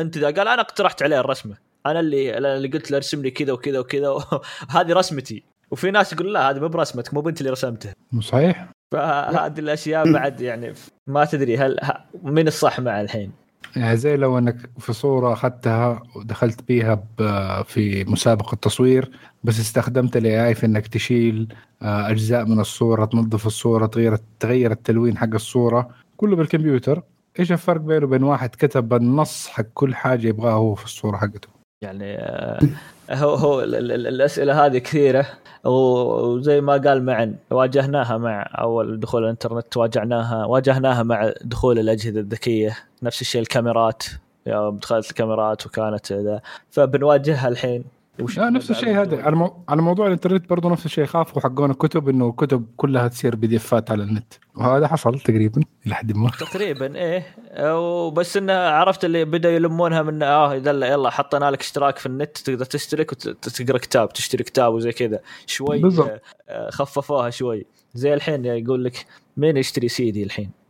انت ذا؟ قال أنا اقترحت عليه الرسمة. أنا اللي أنا اللي قلت له ارسم لي كذا وكذا وكذا هذه رسمتي. وفي ناس يقول لا هذه مو برسمتك مو بنت اللي رسمتها صحيح؟ فهذه الأشياء بعد يعني ما تدري هل ه- من الصح مع الحين. يعني زي لو أنك في صورة أخذتها ودخلت بيها ب- في مسابقة تصوير بس استخدمت الاي اي في إنك تشيل آه، أجزاء من الصورة تنظف الصورة تغير تغير التلوين حق الصورة كله بالكمبيوتر. إيش الفرق بينه وبين واحد كتب النص حق كل حاجة يبغاها هو في الصورة حقته؟ يعني آه، هو هو ال- ال- ال- الأسئلة هذه كثيرة وزي ما قال معن واجهناها مع أول دخول الإنترنت واجهناها واجهناها مع دخول الأجهزة الذكية نفس الشيء الكاميرات يوم دخلت الكاميرات وكانت فبنواجهها الحين. وش لا نفس الشيء هذا. على مو... على موضوع الانترنت برضه نفس الشيء. خافوا حقون الكتب إنه الكتب كلها تصير بي دي افات على النت. وهذا حصل تقريبا إلى حد ما. تقريبا إيه. وبس انه عرفت اللي بدأوا يلمونها من آه يلا يلا حطينا لك اشتراك في النت تقدر تشترك وتقرا كتاب تشتري كتاب وزي كذا. شوي بالضبط. آه، خففوها شوي. زي الحين يقول لك مين يشتري سيدي الحين؟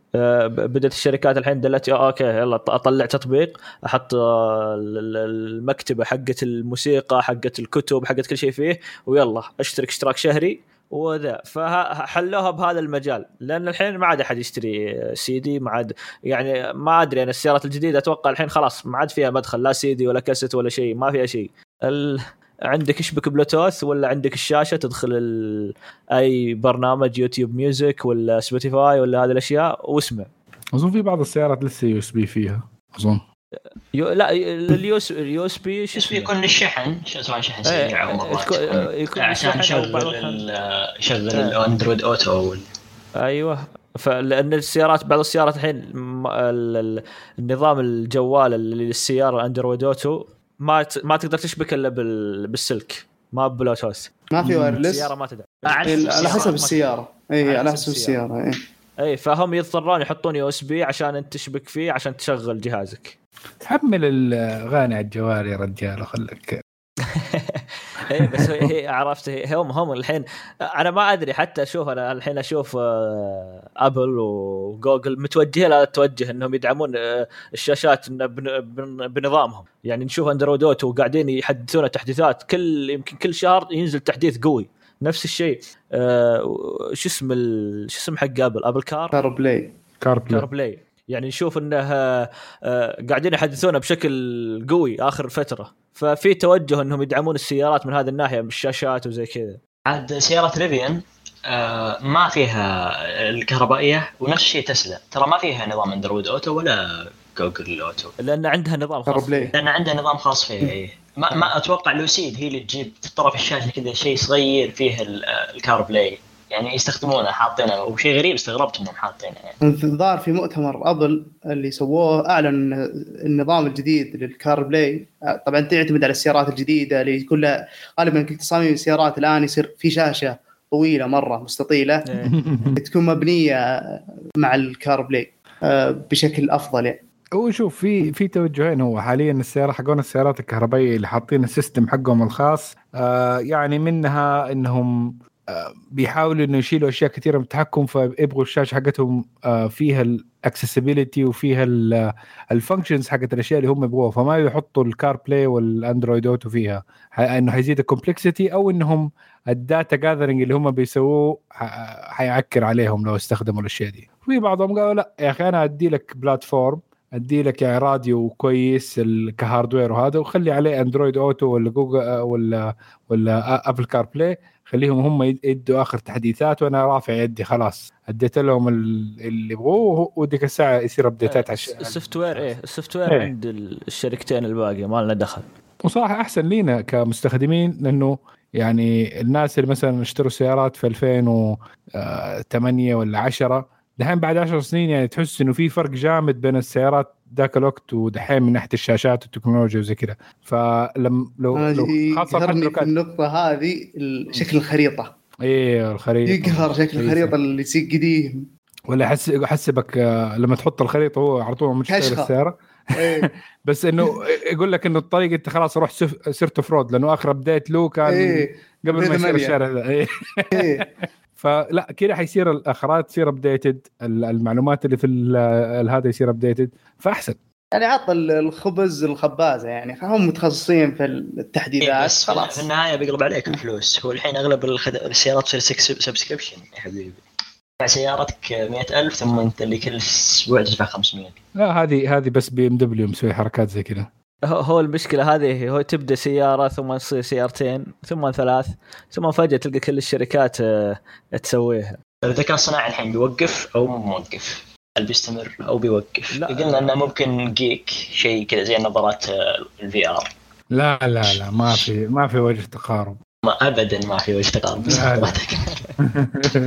بدأت الشركات الحين دلت آه، أوكي يلا أطلع تطبيق أحط آه، ال- ال- المكتبة حقت الموسيقى حقت الكتب حقت كل شيء فيه ويلا أشترك اشتراك شهري وذا. فحلوها بهذا المجال لأن الحين ما عاد أحد يشتري سي دي ما عاد يعني ما أدري أنا السيارات الجديدة أتوقع الحين خلاص ما عاد فيها مدخل لا سي دي ولا كاسيت ولا شيء ما فيها شيء. ال... عندك اشبك بلوتوث ولا عندك الشاشة تدخل ال... أي برنامج YouTube Music ولا Spotify ولا هذه الأشياء واسمع. أظن في بعض السيارات لسه USB فيها. أظن. يو... لا ال USB شو بس اسمه؟ يكون للشحن سواء شحن إيه، سريع أو مرات عشان يشغل يشغل إيه. ال Android Auto أيوه. فلأن السيارات بعض السيارات الحين النظام الجوال اللي للسيارة Android Auto ما ت- ما تقدر تشبك إلا بال- بالسلك ما ببلوتوث. ما في wireless السيارة ما تدعم على حسب السيارة. إي على حسب السيارة. إي. إي فهم يضطرون يحطون USB عشان أنت تشبك فيه عشان تشغل جهازك. حمل الاغاني على الجوال يا رجال وخلك اي بس هي عرفت هي هم هم الحين أنا ما أدري حتى أشوف أنا الحين أشوف آه، Apple و Google متوجهه لا توجه إنهم يدعمون آه، الشاشات إن بن- بن- بنظامهم. يعني نشوف Android Auto وقاعدين يحدثون تحديثات كل يمكن كل شهر ينزل تحديث قوي. نفس الشيء آه، شو اسم شو اسم حق Apple Apple Car CarPlay Car CarPlay يعني نشوف إنه آه، آه، قاعدين يحدثونه بشكل قوي آخر فترة. ففي توجه إنهم يدعمون السيارات من هذه الناحية بالشاشات وزي كذا. عاد سيارة Rivian آه ما فيها الكهربائية ونفس الشيء تسلا ترى ما فيها نظام Android Auto ولا Google Auto لأن عندها نظام Car خاص Play لأن عندها نظام خاص فيها إيه. ما, ما أتوقع Lucid هي اللي تجيب في طرف الشاشة كذا شيء صغير فيه ال- ال CarPlay يعني يستخدمونه حاطينه وشيء غريب استغربت انهم حاطينه يعني. الظاهر في مؤتمر Apple اللي سووه أعلن النظام الجديد لل CarPlay. طبعا تعتمد على السيارات الجديدة اللي كلها غالبا كل تصاميم السيارات الآن يصير في شاشة طويلة مرة مستطيلة إيه. تكون مبنية مع ال CarPlay آه، بشكل أفضل يعني. هو شوف في في توجهين. هو حاليا السيارة حقون السيارات الكهربائية اللي حاطين ال system حقهم الخاص آه يعني منها إنهم بيحاولوا إنه يشيلوا أشياء كثيرة من التحكم فيبغوا الشاشة حقتهم آه فيها ال accessibility وفيها ال functions حقت الأشياء اللي هم يبغوها فما يحطوا ال CarPlay وال Android Auto فيها. إنه حيزيد ال complexity أو إنهم ال data gathering اللي هم بيسووه حيعكر عليهم لو استخدموا الأشياء دي. في بعضهم قالوا لأ يا أخي أنا أدي لك platform أدي لك يعني راديو كويس ك hardware وهذا وخلي عليه Android Auto ولا جوجل آه، ولا ولا Apple CarPlay خليهم هم يد- يدوا آخر تحديثات وأنا رافع يدي خلاص. أديت لهم ال- اللي يبغوه وديك الساعة يصير updateات على ال software إيه ال software إيه. عند الشركتين الباقية ما لنا دخل. وصراحة أحسن لينا كمستخدمين لأنه يعني الناس اللي مثلا اشتروا سيارات في 2008 ولا 10 دحين بعد 10 سنين يعني تحس إنه في فرق جامد بين السيارات ذاك الوقت ودحين من ناحية الشاشات والتكنولوجيا وزي كذا. فلم لو, لو خاصة لو كان النقطة هذه شكل الخريطة. إيه الخريطة. يقهر شكل الخريطة اللي يصير قديم. ولا يحس يحسبك آه، لما تحط الخريطة هو على طول كشخة. السيارة. إيه. بس إنه يقول لك إنه الطريق أنت خلاص رحت سف- صرت off-road لأنه آخر update له كان إيه. قبل ما يصير. الشارع ذا إيه. فلا كذا حيصير الاخرات تصير updated المعلومات اللي في ال- ال- هذا يصير updated فأحسن. يعني عط ال- الخبز الخبازة يعني هم متخصصين في إيه التحديثات. بس في خلاص النهاية بيقلب عليك الفلوس. هو الحين أغلب الخد... السيارات تصير subscription يا حبيبي. سيارتك 100000 ثم أنت اللي كل أسبوع تدفع 500 لا هذه هذه بس BMW مسوي حركات زي كذا. هو- هو المشكلة هذه هو تبدأ سيارة ثم تصير سيارتين ثم ثلاث ثم فجأة تلقى كل الشركات آه، تسويها. الذكاء الصناعي الحين بيوقف أو مو موقف؟ هل بيستمر أو بيوقف؟ لا. قلنا إنه ممكن جيك شيء كذا زي نظارات ال VR لا لا لا ما في ما في وجه تقارب. ما ابدا ما في وجه تقارب. بس لا،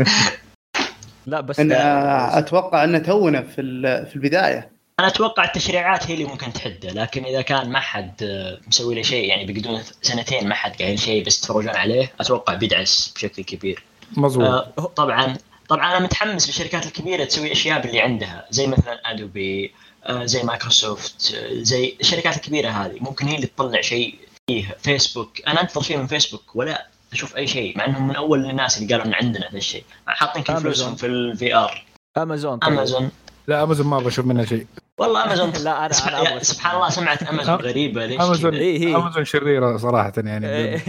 لا. بس أنا أتوقع انه تونا في ال- في البداية. أنا أتوقع التشريعات هي اللي ممكن تحده لكن إذا كان ما حد آه، مسوي له شيء يعني بيقعدون سنتين ما حد قايل شيء بس يتفرجون عليه أتوقع بيدعس بشكل كبير. مظبوط. آه، طبعا طبعا أنا متحمس للشركات الكبيرة تسوي أشياء باللي عندها زي مثلا ادوبي آه، زي مايكروسوفت آه، زي الشركات الكبيرة هذه ممكن هي اللي تطلع شيء فيه. فيسبوك أنا أنتظر شيء من فيسبوك ولا أشوف أي شيء مع إنهم من أول الناس اللي قالوا إن عندنا هذا الشيء. حاطين كل. فلوسهم في ال VR Amazon طيب. امازون لا امازون ما بشوف منها شيء والله امازون لا، يا- أشوف. سبحان الله سمعت امازون غريبة ليش امازون؟ إيه، إيه. امازون شريرة صراحة يعني إيه.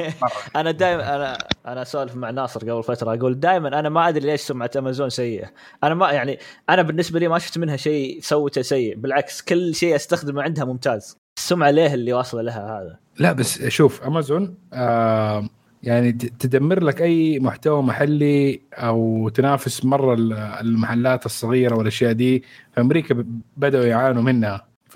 أنا دائما أنا أنا أسولف مع ناصر قبل فترة أقول دائما أنا ما أدري ليش سمعه امازون سيئة أنا ما يعني أنا بالنسبة لي ما شفت منها شيء سوته سيء بالعكس كل شيء أستخدمه عندها ممتاز السمعة ليه اللي واصلة لها هذا لا بس شوف امازون آه يعني تدمر لك أي محتوى محلي أو تنافس مرة ال- المحلات الصغيرة والأشياء دي في أمريكا ب- بدأوا يعانوا منها. ف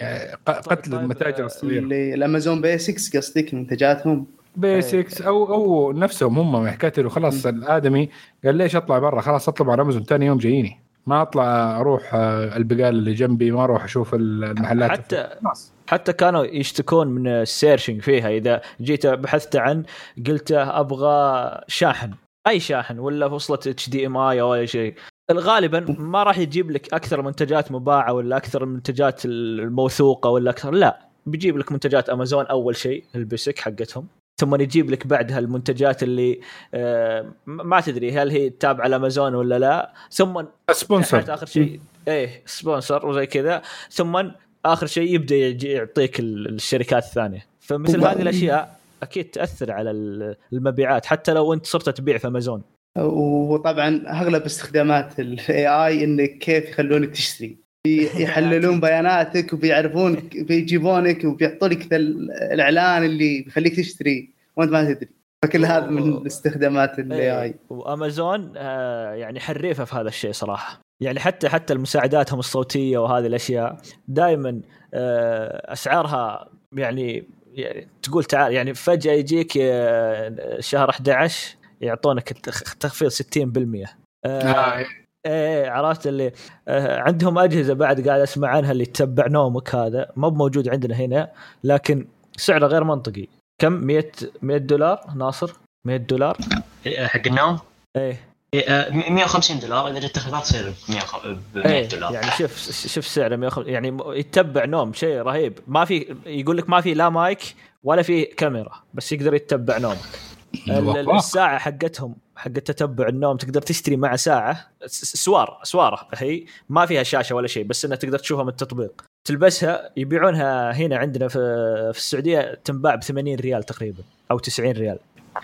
يعني ق- قتل طيب، المتاجر آه، الصغيرة. اللي ال Amazon Basics قصدك منتجاتهم؟ Basics أو أو نفسهم هم حكايه انه خلاص الآدمي قال ليش أطلع برا؟ خلاص أطلب على أمازون ثاني يوم جاييني. ما أطلع أروح آه، البقال اللي جنبي ما أروح أشوف المحلات حتى حتى كانوا يشتكون من ال searching فيها. إذا جيت بحثت عن قلت أبغى شاحن. أي شاحن ولا وصلة HDMI أو أي شيء. غالبا ما راح يجيب لك أكثر منتجات مباعة ولا أكثر المنتجات الموثوقة ولا أكثر. لا بيجيب لك منتجات أمازون أول شيء ال Basic حقتهم. ثم يجيب لك بعدها المنتجات اللي آه، ما تدري هل هي تابعه لامازون ولا لا. ثم sponsor. آخر شيء إيه sponsor وزي كذا. ثم آخر شيء يبدأ يجي يعطيك ال- الشركات الثانية. فمثل هذه الأشياء أكيد تأثر على ال- المبيعات حتى لو أنت صرت تبيع في أمازون. وطبعا أغلب استخدامات ال AI انك كيف يخلونك تشتري. يحللون بياناتك وبيعرفونك بيجيبونك وبيحطوا لك الإعلان اللي بيخليك تشتري وأنت ما تدري. فكل هذا من استخدامات ال AI اي وأمازون آه يعني حريفة في هذا الشيء صراحة. يعني حتى حتى المساعداتهم الصوتية وهذه الأشياء دائما آه أسعارها يعني, يعني تقول تعال يعني فجأة يجيك آه، شهر 11 يعطونك تخفيض 60% آه آه. إيه عرفت اللي آه عندهم أجهزة بعد قاعد أسمع عنها اللي تتبع نومك هذا. مو موجود عندنا هنا لكن سعره غير منطقي. كم؟ 100 100 دولار ناصر؟ 100 دولار؟ آه، حق النوم؟ إيه. إيه، آه، 150 دولار. إذا جت تخفيضات تصير ب 100 إيه دولار. يعني شوف شوف سعره 150 يعني يتبع نوم شيء رهيب. ما في يقول لك ما في لا مايك ولا في كاميرا بس يقدر يتبع نومك. ال- ال- الساعة حقتهم حق تتبع النوم تقدر تشتري مع ساعة. سوار سوارة. هي ما فيها شاشة ولا شيء بس انها تقدر تشوفها من التطبيق. تلبسها يبيعونها هنا عندنا في في السعودية تنباع ب 80 ريال تقريبا أو 90 ريال.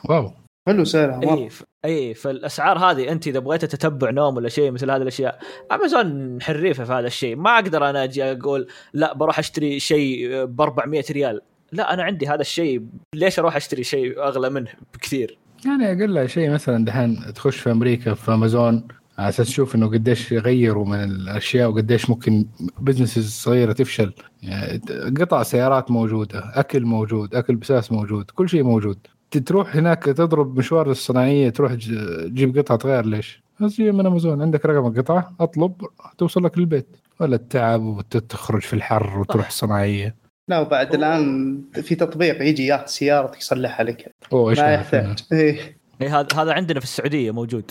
wow. حلو سعرها اي ف... اي فالأسعار هذه أنت إذا بغيت تتبع نوم ولا شيء مثل هذه الأشياء امازون حريفة في هذا الشيء. ما أقدر أنا أجي أقول لا بروح أشتري شيء ب 400 ريال. لا أنا عندي هذا الشيء. ليش أروح أشتري شيء أغلى منه؟ بكثير. يعني أقل شيء مثلا دحين تخش في أمريكا في أمازون على أساس تشوف إنه قديش يغيروا من الأشياء وقديش ممكن بزنس صغيرة تفشل. يعني قطع سيارات موجودة أكل موجود أكل بساس موجود كل شيء موجود. تروح هناك تضرب مشوار الصناعية تروح تجيب قطعة غير ليش؟ بس من أمازون. عندك رقم القطعة؟ أطلب توصل لك البيت ولا التعب وتخرج في الحر وتروح الصناعيه لا وبعد الآن في تطبيق يجي ياخذ سيارتك يصلحها لك. أوه إيش ما يحتاج. اي هذا هذا عندنا في السعودية موجود.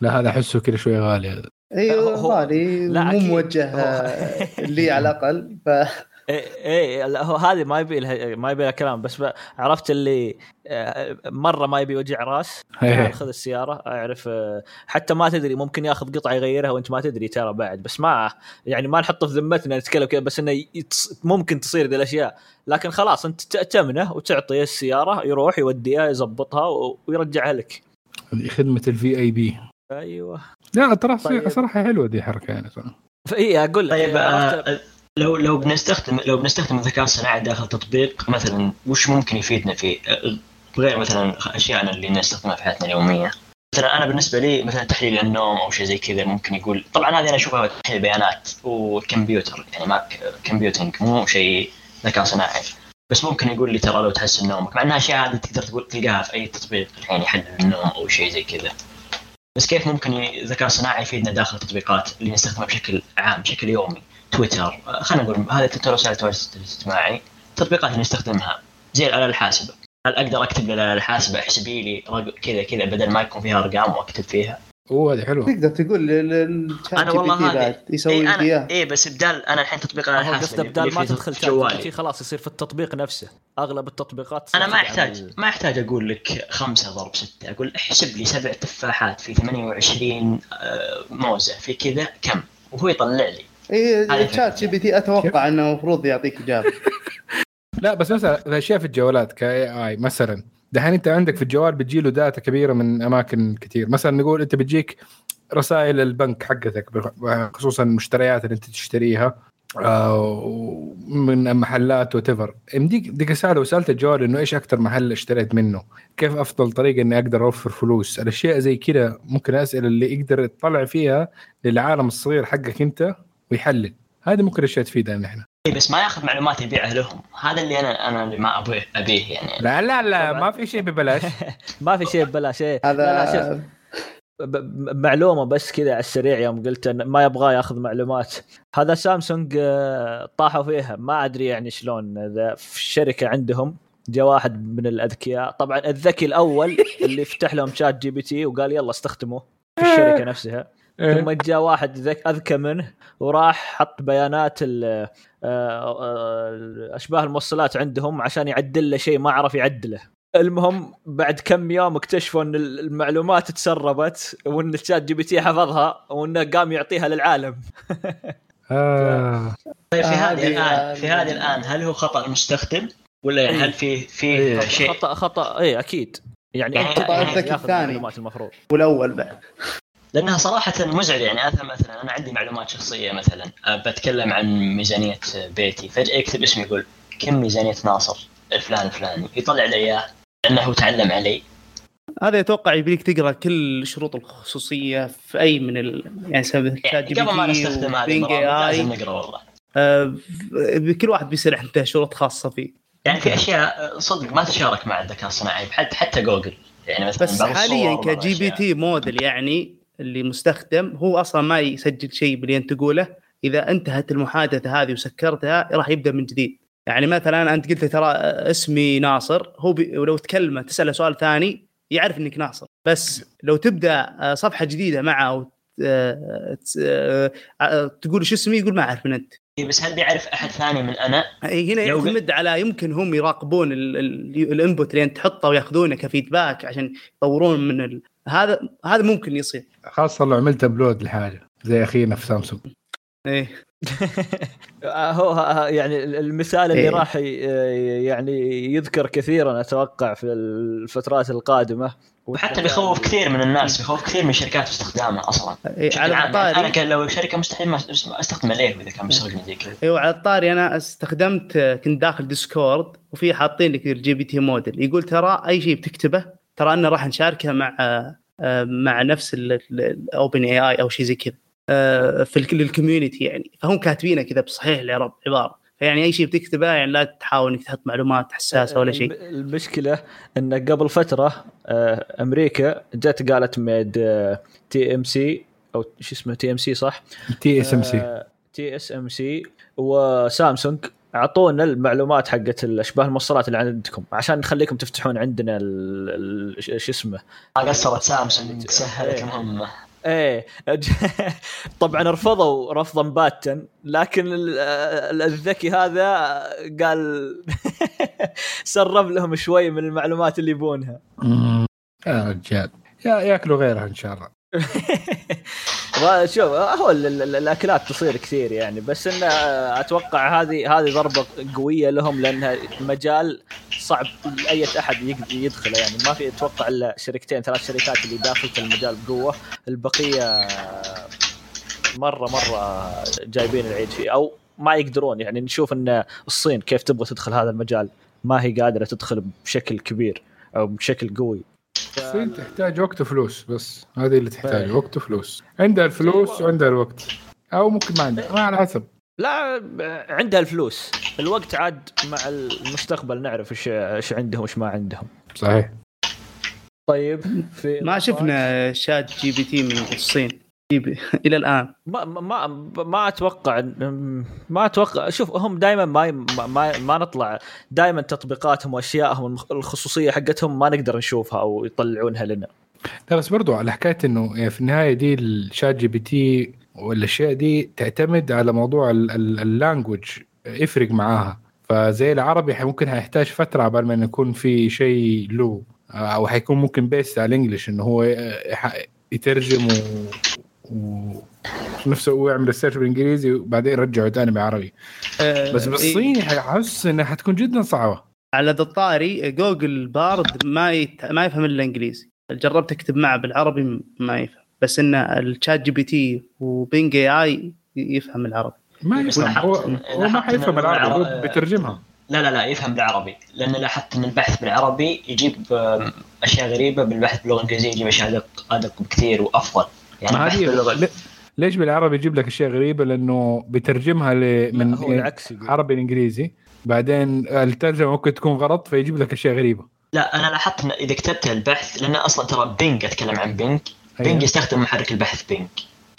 لا هذا أحسه كذا شوي غالي. هذا أيوه هو- غالي مو. موجه لي على الأقل ف إيه إيه لا، هو هذه ما يبي لها ما يبي لها كلام بس عرفت اللي آه، مرة ما يبي وجع راس إيه. خذ السيارة أعرف آه، حتى ما تدري ممكن ياخذ قطعة يغيرها وأنت ما تدري ترى بعد بس ما يعني ما نحطه في ذمتنا نتكلم كذا بس إنه يتص- ممكن تصير ذي الأشياء. لكن خلاص أنت تامنه وتعطيه السيارة يروح يوديها يظبطها و- ويرجعها لك. هذه خدمة ال VIP أيوه. لا ترى طيب. صراحة حلوة دي حركه يعني صراحة فاي أقول لك طيب لو لو بنستخدم لو بنستخدم الذكاء الصناعي داخل تطبيق مثلا وش ممكن يفيدنا فيه غير مثلا أشياءنا اللي نستخدمها في حياتنا اليومية؟ مثلا أنا بالنسبة لي مثلا تحليل النوم أو شيء زي كذا ممكن يقول طبعا هذه أنا أشوفها تحليل بيانات وكمبيوتر يعني ما كمبيوتنج مو شيء ذكاء صناعي. بس ممكن يقول لي ترى لو تحسن نومك مع إنها أشياء هذه تقدر تقول تلقاها في أي تطبيق الحين يحلل النوم أو شيء زي كذا. بس كيف ممكن الذكاء الصناعي يفيدنا داخل التطبيقات اللي نستخدمها بشكل عام بشكل يومي؟ تويتر. آه، خلينا نقول هذا تويتر وسائل التواصل الاجتماعي التطبيقات اللي نستخدمها زي الاله الحاسبة. هل أقدر أكتب للاله الحاسبة احسبي لي رق- كذا كذا بدل ما يكون فيها أرقام وأكتب فيها؟ أوه هذه حلوة. تقدر تقول أنا والله هذه بعد يسوي اي لك أنا اياه اي بس بدال أنا الحين تطبيق الاله هو الحاسبة قصده اللي- بدال ما تدخل جوالي خلاص يصير في التطبيق نفسه. أغلب التطبيقات أنا ما احتاج ما أحتاج أقول لك خمسة ضرب ستة. أقول احسب لي سبع تفاحات في 28 آه، موزه في كذا كم؟ وهو يطلع لي. أي شات جي بي تي أتوقع إنه المفروض يعطيك إجابة. لا بس مثلا الاشياء في الجوالات ك AI مثلا. دحين أنت عندك في الجوال بتجيله data كبيرة من أماكن كثير مثلا نقول أنت بتجيك رسائل البنك حقتك خصوصا المشتريات اللي أنت تشتريها آه، من محلات whatever يمديك ديك الساعة لو سألت الجوال إنه إيش أكثر محل اشتريت منه؟ كيف أفضل طريقة إني أقدر أوفر فلوس؟ الأشياء زي كذا ممكن اسئله اللي يقدر يطلع فيها للعالم الصغير حقك أنت ويحلل. هذه ممكن اشياء تفيدنا إحنا اي بس ما ياخذ معلومات يبيعها لهم. هذا اللي أنا أنا اللي ما ابيه أبيه يعني. لا لا لا. ما في شيء ببلاش. ما في شيء ببلاش إيه. لا لا شوف. هذا معلومة بس كذا على السريع يوم قلت إن ما يبغى ياخذ معلومات. هذا سامسونج آه، طاحوا فيها. ما أدري يعني شلون. إذا في الشركة عندهم جاء واحد من الأذكياء. طبعا الذكي الأول اللي فتح لهم شات جي بي تي وقال يلا استخدموه. في الشركة نفسها. ثم جاء واحد ذك أذكى منه وراح حط بيانات ال- آه، آه، أشباه الموصلات عندهم عشان يعدل له شيء ما عرف يعدله. المهم بعد كم يوم اكتشفوا إن المعلومات تسربت وإن الشات جي بي تي حفظها وإنه قام يعطيها للعالم. آه. طيب في هذه الآن في هذه- الآن هل هو خطأ المستخدم ولا يعني هل في في إيه. شيء؟ خطا خطا اي أكيد. يعني يعني أنت يعني ياخذ الثاني. المفروض. والأول بعد. لأنها صراحة مزعجة. يعني أنا مثلا أنا عندي معلومات شخصية مثلا. أه، بتكلم عن ميزانية بيتي. فجأة يكتب اسمي يقول كم ميزانية ناصر؟ الفلان الفلاني. يطلع لي إياه لأنه تعلم علي. هذا يتوقع يبيك تقرأ كل شروط الخصوصية في أي من ال... يعني سبب شات يعني جي بي تي قبل ما نستخدم هذه آي. لازم نقرأ والله. آه، كل واحد بيصير عنده شروط خاصة فيه. يعني في أشياء صدق ما تشارك مع الذكاء الصناعي حتى حتى جوجل. يعني مثلا بس حاليا كجي بي. تي موديل يعني اللي مستخدم هو أصلا ما يسجل شيء باللي انت تقوله. إذا انتهت المحادثة هذه وسكرتها راح يبدأ من جديد. يعني مثلا أنت قلت ترى اسمي ناصر هو بي ولو تكلمه تسأله سؤال ثاني يعرف إنك ناصر. بس لو تبدأ صفحة جديدة معه و آه، آه، آه، تقول شو اسمي يقول ما أعرف من أنت. بس هل بيعرف أحد ثاني من أنا؟ إيه، هنا يعتمد على يمكن هم يراقبون ال- ال- ال input اللي أنت تحطه ويأخذونه ك feedback عشان يطورون من ال... هذا هذا ممكن يصير. خاصة لو عملت upload لحاجة. زي أخينا في سامسونج إيه. هو يعني المثال اللي إيه. راح يعني يذكر كثيرا أتوقع في الفترات القادمة. وحتى بيخوف كثير من الناس بيخوف كثير من الشركات استخدامه أصلا. إيه على يعني أنا الطاري كان لو شركة مستحيل ما أستخدم ليه إذا كان بيسرقني كذا أيوه على الطاري أنا استخدمت كنت داخل ديسكورد وفي حاطين لك الجي بي تي موديل. يقول ترى أي شيء بتكتبه ترى انه راح نشاركه مع آه، مع نفس ال OpenAI أو شيء زي كذا. في ال c- ال community يعني. فهم كاتبينه كذا بصحيح العرب عبارة. فيعني أي شيء بتكتبه يعني لا تحاول إنك تحط معلومات حساسة ولا شيء. الم- المشكلة إن قبل فترة آه، أمريكا جت قالت ميد تي ام سي أو شو اسمه تي ام سي صح؟ تي اس ام سي تي اس ام سي وسامسونج أعطونا المعلومات حقت الأشباه الموصلات اللي عندكم عشان نخليكم تفتحون عندنا ال- ال- شو اسمه؟ ما قصرت سامسونج سهلت المهمه إيه. طبعا رفضوا رفضا باتا لكن ال- ال- الذكي هذا قال سرب لهم شوي من المعلومات اللي يبونها. يا رجال. يا ياكلوا غيرها إن شاء الله. شوف هو ال- ال- الأكلات تصير كثير يعني بس انه أتوقع هذه هذه ضربة قوية لهم لأنها مجال صعب اي أحد يدخله يعني. ما في أتوقع إلا شركتين ثلاث شركات اللي داخل في المجال بقوة. البقية مرة مرة جايبين العيد فيه أو ما يقدرون. يعني نشوف إن الصين كيف تبغى تدخل هذا المجال ما هي قادرة تدخل بشكل كبير أو بشكل قوي. الصين تحتاج وقت وفلوس بس هذه اللي تحتاج فعلا. وقت وفلوس عندها الفلوس وعندها الوقت. أو ممكن ما عندها ما على حسب. لا عندها الفلوس. الوقت عاد مع المستقبل نعرف إيش إيش عندهم وإيش ما عندهم. صحيح. طيب في ما شفنا شات جي بي تي من الصين. إلى الآن. ما ما ما أتوقع إن- ما أتوقع شوف هم دائما ما ما ما, ما نطلع دائما تطبيقاتهم واشيائهم الخصوصية حقتهم ما نقدر نشوفها أو يطلعونها لنا. لا بس برضو على حكاية إنه يعني في النهاية دي الشات جي بي تي والأشياء دي تعتمد على موضوع ال language يفرق معاها. فزي العربي ممكن هيحتاج فترة عبال ما يكون في شيء له أو حيكون ممكن based على ال English إنه هو يح- يترجم و, و... نفسه ويعمل ال search بالإنجليزي وبعدين يرجعه تاني بالعربي آه، بس إيه. بالصيني ححس إنها حتكون جدا صعبة. على ذا الطاري Google Bard ما يت... ما يفهم إلا إنجليزي. جربت اكتب معه بالعربي ما يفهم. بس إن ال ChatGPT و Bing AI يفهم العربي. ما يفهم. هو, هو ما حيفهم العربي هو بيترجمها لا لا لا يفهم بالعربي. لأن لاحظت إن البحث بالعربي يجيب أشياء غريبة. بالبحث باللغة الإنجليزية يجيب أشياء ادق أدق بكثير وأفضل. يعني هذه باللغة لي- ليش بالعربي يجيب لك أشياء غريبة؟ لأنه بيترجمها ل... من هو العكس. عربي الانجليزي بعدين الترجمة ممكن تكون غلط فيجيب لك أشياء غريبة. لا أنا لاحظت إن إذا كتبت البحث لأن أصلا ترى Bing أتكلم عن Bing أيوة. Bing يستخدم محرك البحث Bing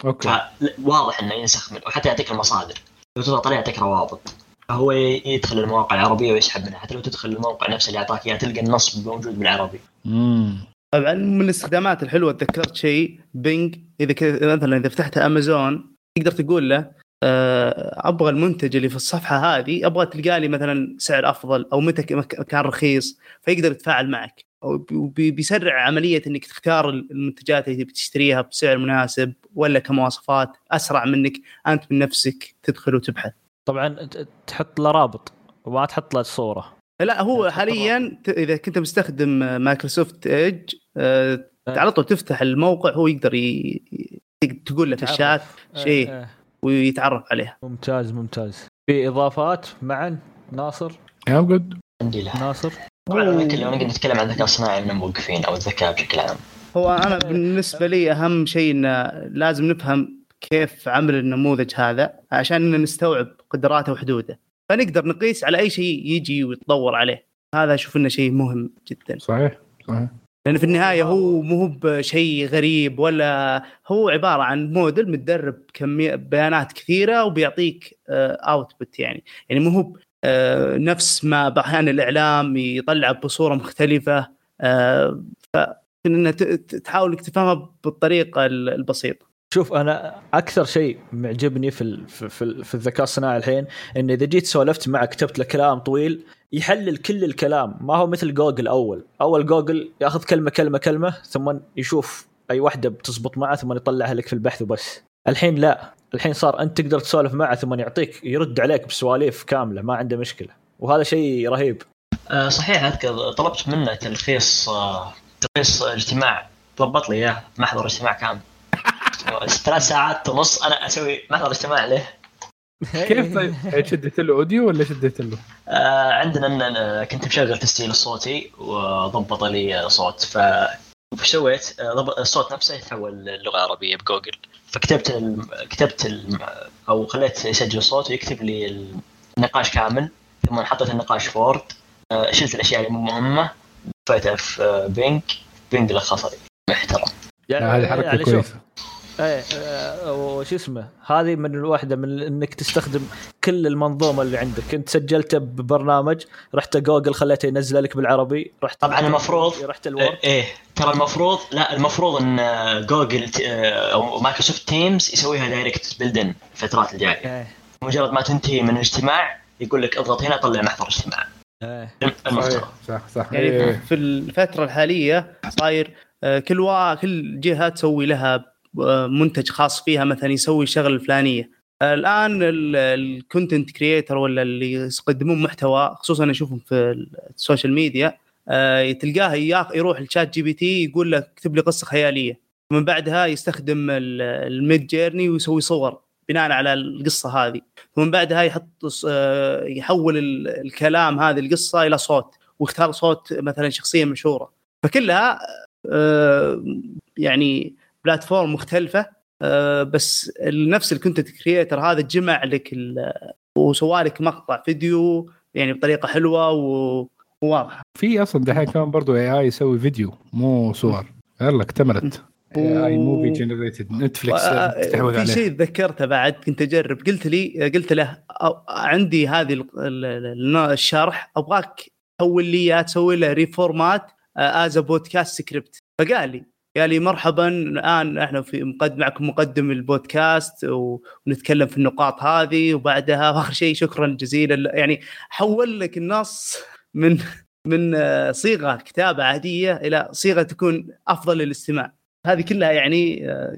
أوكي. فواضح إنه ينسخ من وحتى يعطيك المصادر. لو تضغط عليه يعطيك روابط. فهو يدخل المواقع العربية ويسحب منها حتى لو تدخل الموقع نفسه اللي أعطاك إياه تلقى النص موجود بالعربي. امم طبعا من الاستخدامات الحلوة تذكرت شيء بينج إذا كذا مثلا إذا فتحت امازون تقدر تقول له آه، أبغى المنتج اللي في الصفحة هذه أبغى تلقى لي مثلا سعر أفضل أو متى كان رخيص فيقدر يتفاعل معك. أو بي- بيسرع عملية إنك تختار المنتجات اللي تبي تشتريها بسعر مناسب ولا كمواصفات أسرع منك أنت من نفسك تدخل وتبحث. طبعا تحط له رابط وما تحط له صورة. لا هو تحط حاليا إذا كنت مستخدم Microsoft Edge آه، على طول تفتح الموقع هو يقدر ي... ي- تقول له في. الشات شيء آه، آه، ويتعرف عليها. ممتاز ممتاز. في إضافات معا؟ ناصر؟ يا جود عندي له ناصر؟ طبعا لو نقدر نتكلم عن الذكاء الصناعي من موقفين أو الذكاء بشكل عام. هو أنا بالنسبة لي أهم شيء انه لازم نفهم كيف عمل النموذج هذا عشان نستوعب قدراته وحدوده. فنقدر نقيس على أي شيء يجي ويتطور عليه. هذا أشوف إنه شيء مهم جدا. صحيح صحيح. لأن في النهاية هو مو هو بشيء غريب ولا هو عبارة عن موديل متدرب كمية بيانات كثيرة وبيعطيك output يعني. يعني مو هو آه، نفس ما بأحيان الإعلام يطلع بصورة مختلفة آه، ت- ت- تحاول إنك تفهمها بالطريقة ال- البسيطة. شوف أنا أكثر شيء معجبني في في, في, الذكاء الصناعي الحين إن إذا جيت سولفت معك كتبت له كلام طويل يحلل كل الكلام. ما هو مثل جوجل أول. أول جوجل ياخذ كلمة كلمة كلمة ثم يشوف أي واحدة بتزبط معه ثم يطلعها لك في البحث وبس. الحين لا. الحين صار أنت تقدر تسولف معه ثم يعطيك يرد عليك بسواليف كاملة ما عنده مشكلة. وهذا شيء رهيب. آه صحيح أذكر طلبت منه تلخيص آه تلخيص اجتماع. ضبط لي إياه محضر اجتماع كامل. ثلاث ساعات ونص أنا أسوي محضر اجتماع له كيف طيب؟ شدت له audio ولا شدت له؟ آه عندنا إن كنت مشغل تسجيل الصوتي وضبط لي صوت. ف وش سويت؟ آه، ضبط الصوت نفسه يتحول للغة عربية بجوجل. فكتبت الم... كتبت الم... أو خليت يسجل الصوت ويكتب لي النقاش كامل. ثم حطيت النقاش في Word آه، شلت الأشياء اللي مو مهمة. في آه، Bing. Bing لخص لي محترم. يعني هذه حركة يعني شوف كويسة. إيه آه، وش اسمه؟ هذه من الواحده من إنك تستخدم كل المنظومة اللي عندك. انت سجلته ببرنامج رحت جوجل خليته ينزل لك بالعربي رحت طبعا المفروض رحت ال Word. إيه ترى المفروض لا المفروض إن جوجل أو Microsoft Teams يسويها direct built-in الفترات الجاية. إيه. مجرد ما تنتهي من الاجتماع يقول لك اضغط هنا طلع محضر اجتماع إيه. المفترض صح صح. يعني إيه. في الفترة الحالية صاير آه، كل وا... كل جهة تسوي لها منتج خاص فيها مثلا يسوي الشغله الفلانية. الآن ال content creator ولا اللي يقدمون محتوى خصوصا أشوفهم في ال social media آه، تلقاه يروح ل ChatGPT يقول له اكتب لي قصة خيالية. ومن بعدها يستخدم ال- ال Midjourney ويسوي صور بناء على القصة هذه. ومن بعدها يحط آه، يحول ال- الكلام هذه القصة إلى صوت واختار صوت مثلا شخصية مشهورة. فكلها آه، يعني platform مختلفة آه، بس نفس ال content creator هذا جمع لك ال- وسوى لك مقطع فيديو يعني بطريقة حلوة وواضحة. في أصلا دحين كمان برضو AI يسوي فيديو مو صور. يلا اكتملت. AI movie generated Netflix في شيء تذكرته بعد كنت أجرب. قلت لي قلت له عندي هذه ال- ال- ال- الشرح أبغاك تحول لي إياه، تسوي له reformat as podcast script فقال لي قال لي مرحبا الآن إحنا في مقدم معكم مقدم البودكاست ونتكلم في النقاط هذه وبعدها واخر شيء شكرا جزيلا. يعني حول لك النص من من صيغة كتابة عادية إلى صيغة تكون أفضل للاستماع. هذه كلها يعني آه،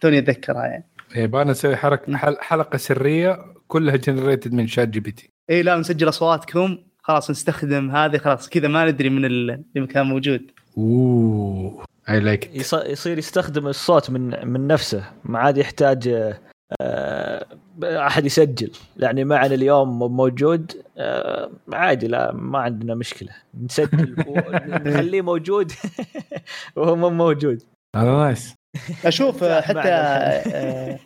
توني أتذكرها يعني. يبغى نسوي حركه حل- حلقة سرية كلها generated من ChatGPT اي لا نسجل أصواتكم. خلاص نستخدم هذه. خلاص كذا ما ندري من ال- اللي كان موجود. أوه. I like يص- يصير يستخدم الصوت من من نفسه. ما عاد يحتاج آه، آه، أحد يسجل. يعني معنا اليوم موجود آه، عادي لا ما عندنا مشكلة. نسجل ونخليه موجود. وهو مو موجود. هذا nice أشوف آه، حتى بعد.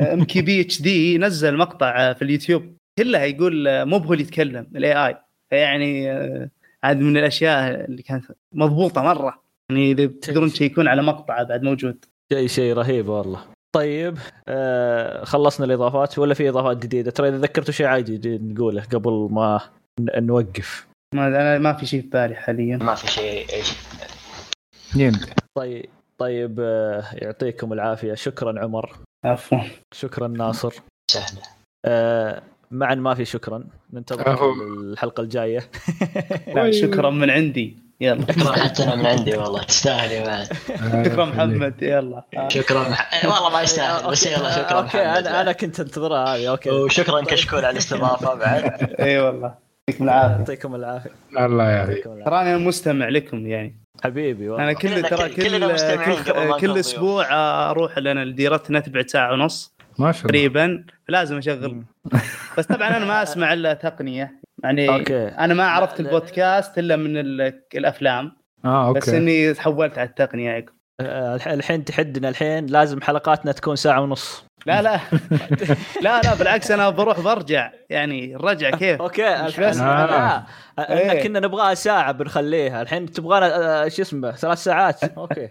ام كي بي اتش دي نزل مقطع آه، في اليوتيوب. كلها يقول آه، مو هو اللي يتكلم ال AI يعني آه، عاد من الأشياء اللي كانت مضبوطة مرة. يعني إذا تقدرون ت check ون على مقطع بعد موجود. شيء شيء رهيب والله. طيب آه خلصنا الإضافات. ولا في إضافات جديدة؟ ترى إذا ذكرتوا شيء عادي نقوله قبل ما ن- نوقف. ما أنا ما في شيء في بالي حاليا. ما في شيء أي شيء. يمدي طيب طيب آه يعطيكم العافية. شكرا عمر. عفوا. شكرا ناصر. سهله آه معا ما في شكرا. ننتظر. الحلقة الجاية. لا شكرا من عندي. يلا. شكرا حتى أنا من عندي والله. تستاهل يا مان. شكرا محمد يلا. شكرا مح... والله ما يستاهل بس يلا شكرا أوكي محمد. أنا أنا كنت انتظرها هذه أوكي. وشكرا كشكول على الاستضافة بعد. إي والله. يعطيكم العافية. يعطيكم العافية. الله يعافيك. ترى أنا مستمع لكم يعني. حبيبي والله. أنا كل ترى كل- كل كل, كل. أسبوع أروح لنا ديرتنا تبعد ساعة ونص. ما شاء الله. تقريبا لازم أشغل. بس طبعا أنا ما أسمع إلا تقنية. يعني أوكي. أنا ما عرفت. البودكاست إلا من ال- الأفلام. آه بس أوكي إني تحولت على التقنية يعقوب آه، الح- الحين تحدنا الحين لازم حلقاتنا تكون ساعة ونص. لا لا. لا لا بالعكس أنا بروح برجع. يعني الرجع كيف؟ أوكي مش بس. لا إيه. إحنا كنا نبغاها ساعة بنخليها. الحين تبغانا آه، شو اسمه ثلاث ساعات. أوكي.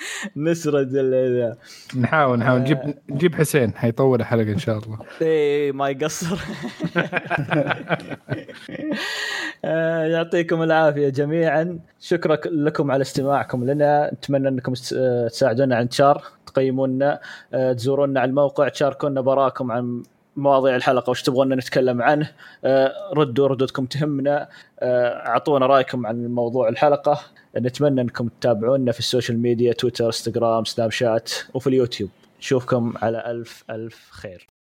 نسرد ال-. نحاول نحاول. نجيب نجيب حسين حيطول الحلقة إن شاء الله. إيه ما يقصر. آه، يعطيكم العافية جميعا. شكرا لكم على استماعكم لنا. نتمنى أنكم آه، تساعدونا على انتشار تقيمونا آه، تزورونا على الموقع تشاركونا برايكم عن مواضيع الحلقة وش تبغون نتكلم عنه آه، ردوا ردودكم تهمنا آه، أعطونا رأيكم عن موضوع الحلقة. نتمنى أنكم تتابعونا في السوشيال ميديا تويتر إنستغرام سناب شات وفي اليوتيوب. نشوفكم على ألف ألف خير.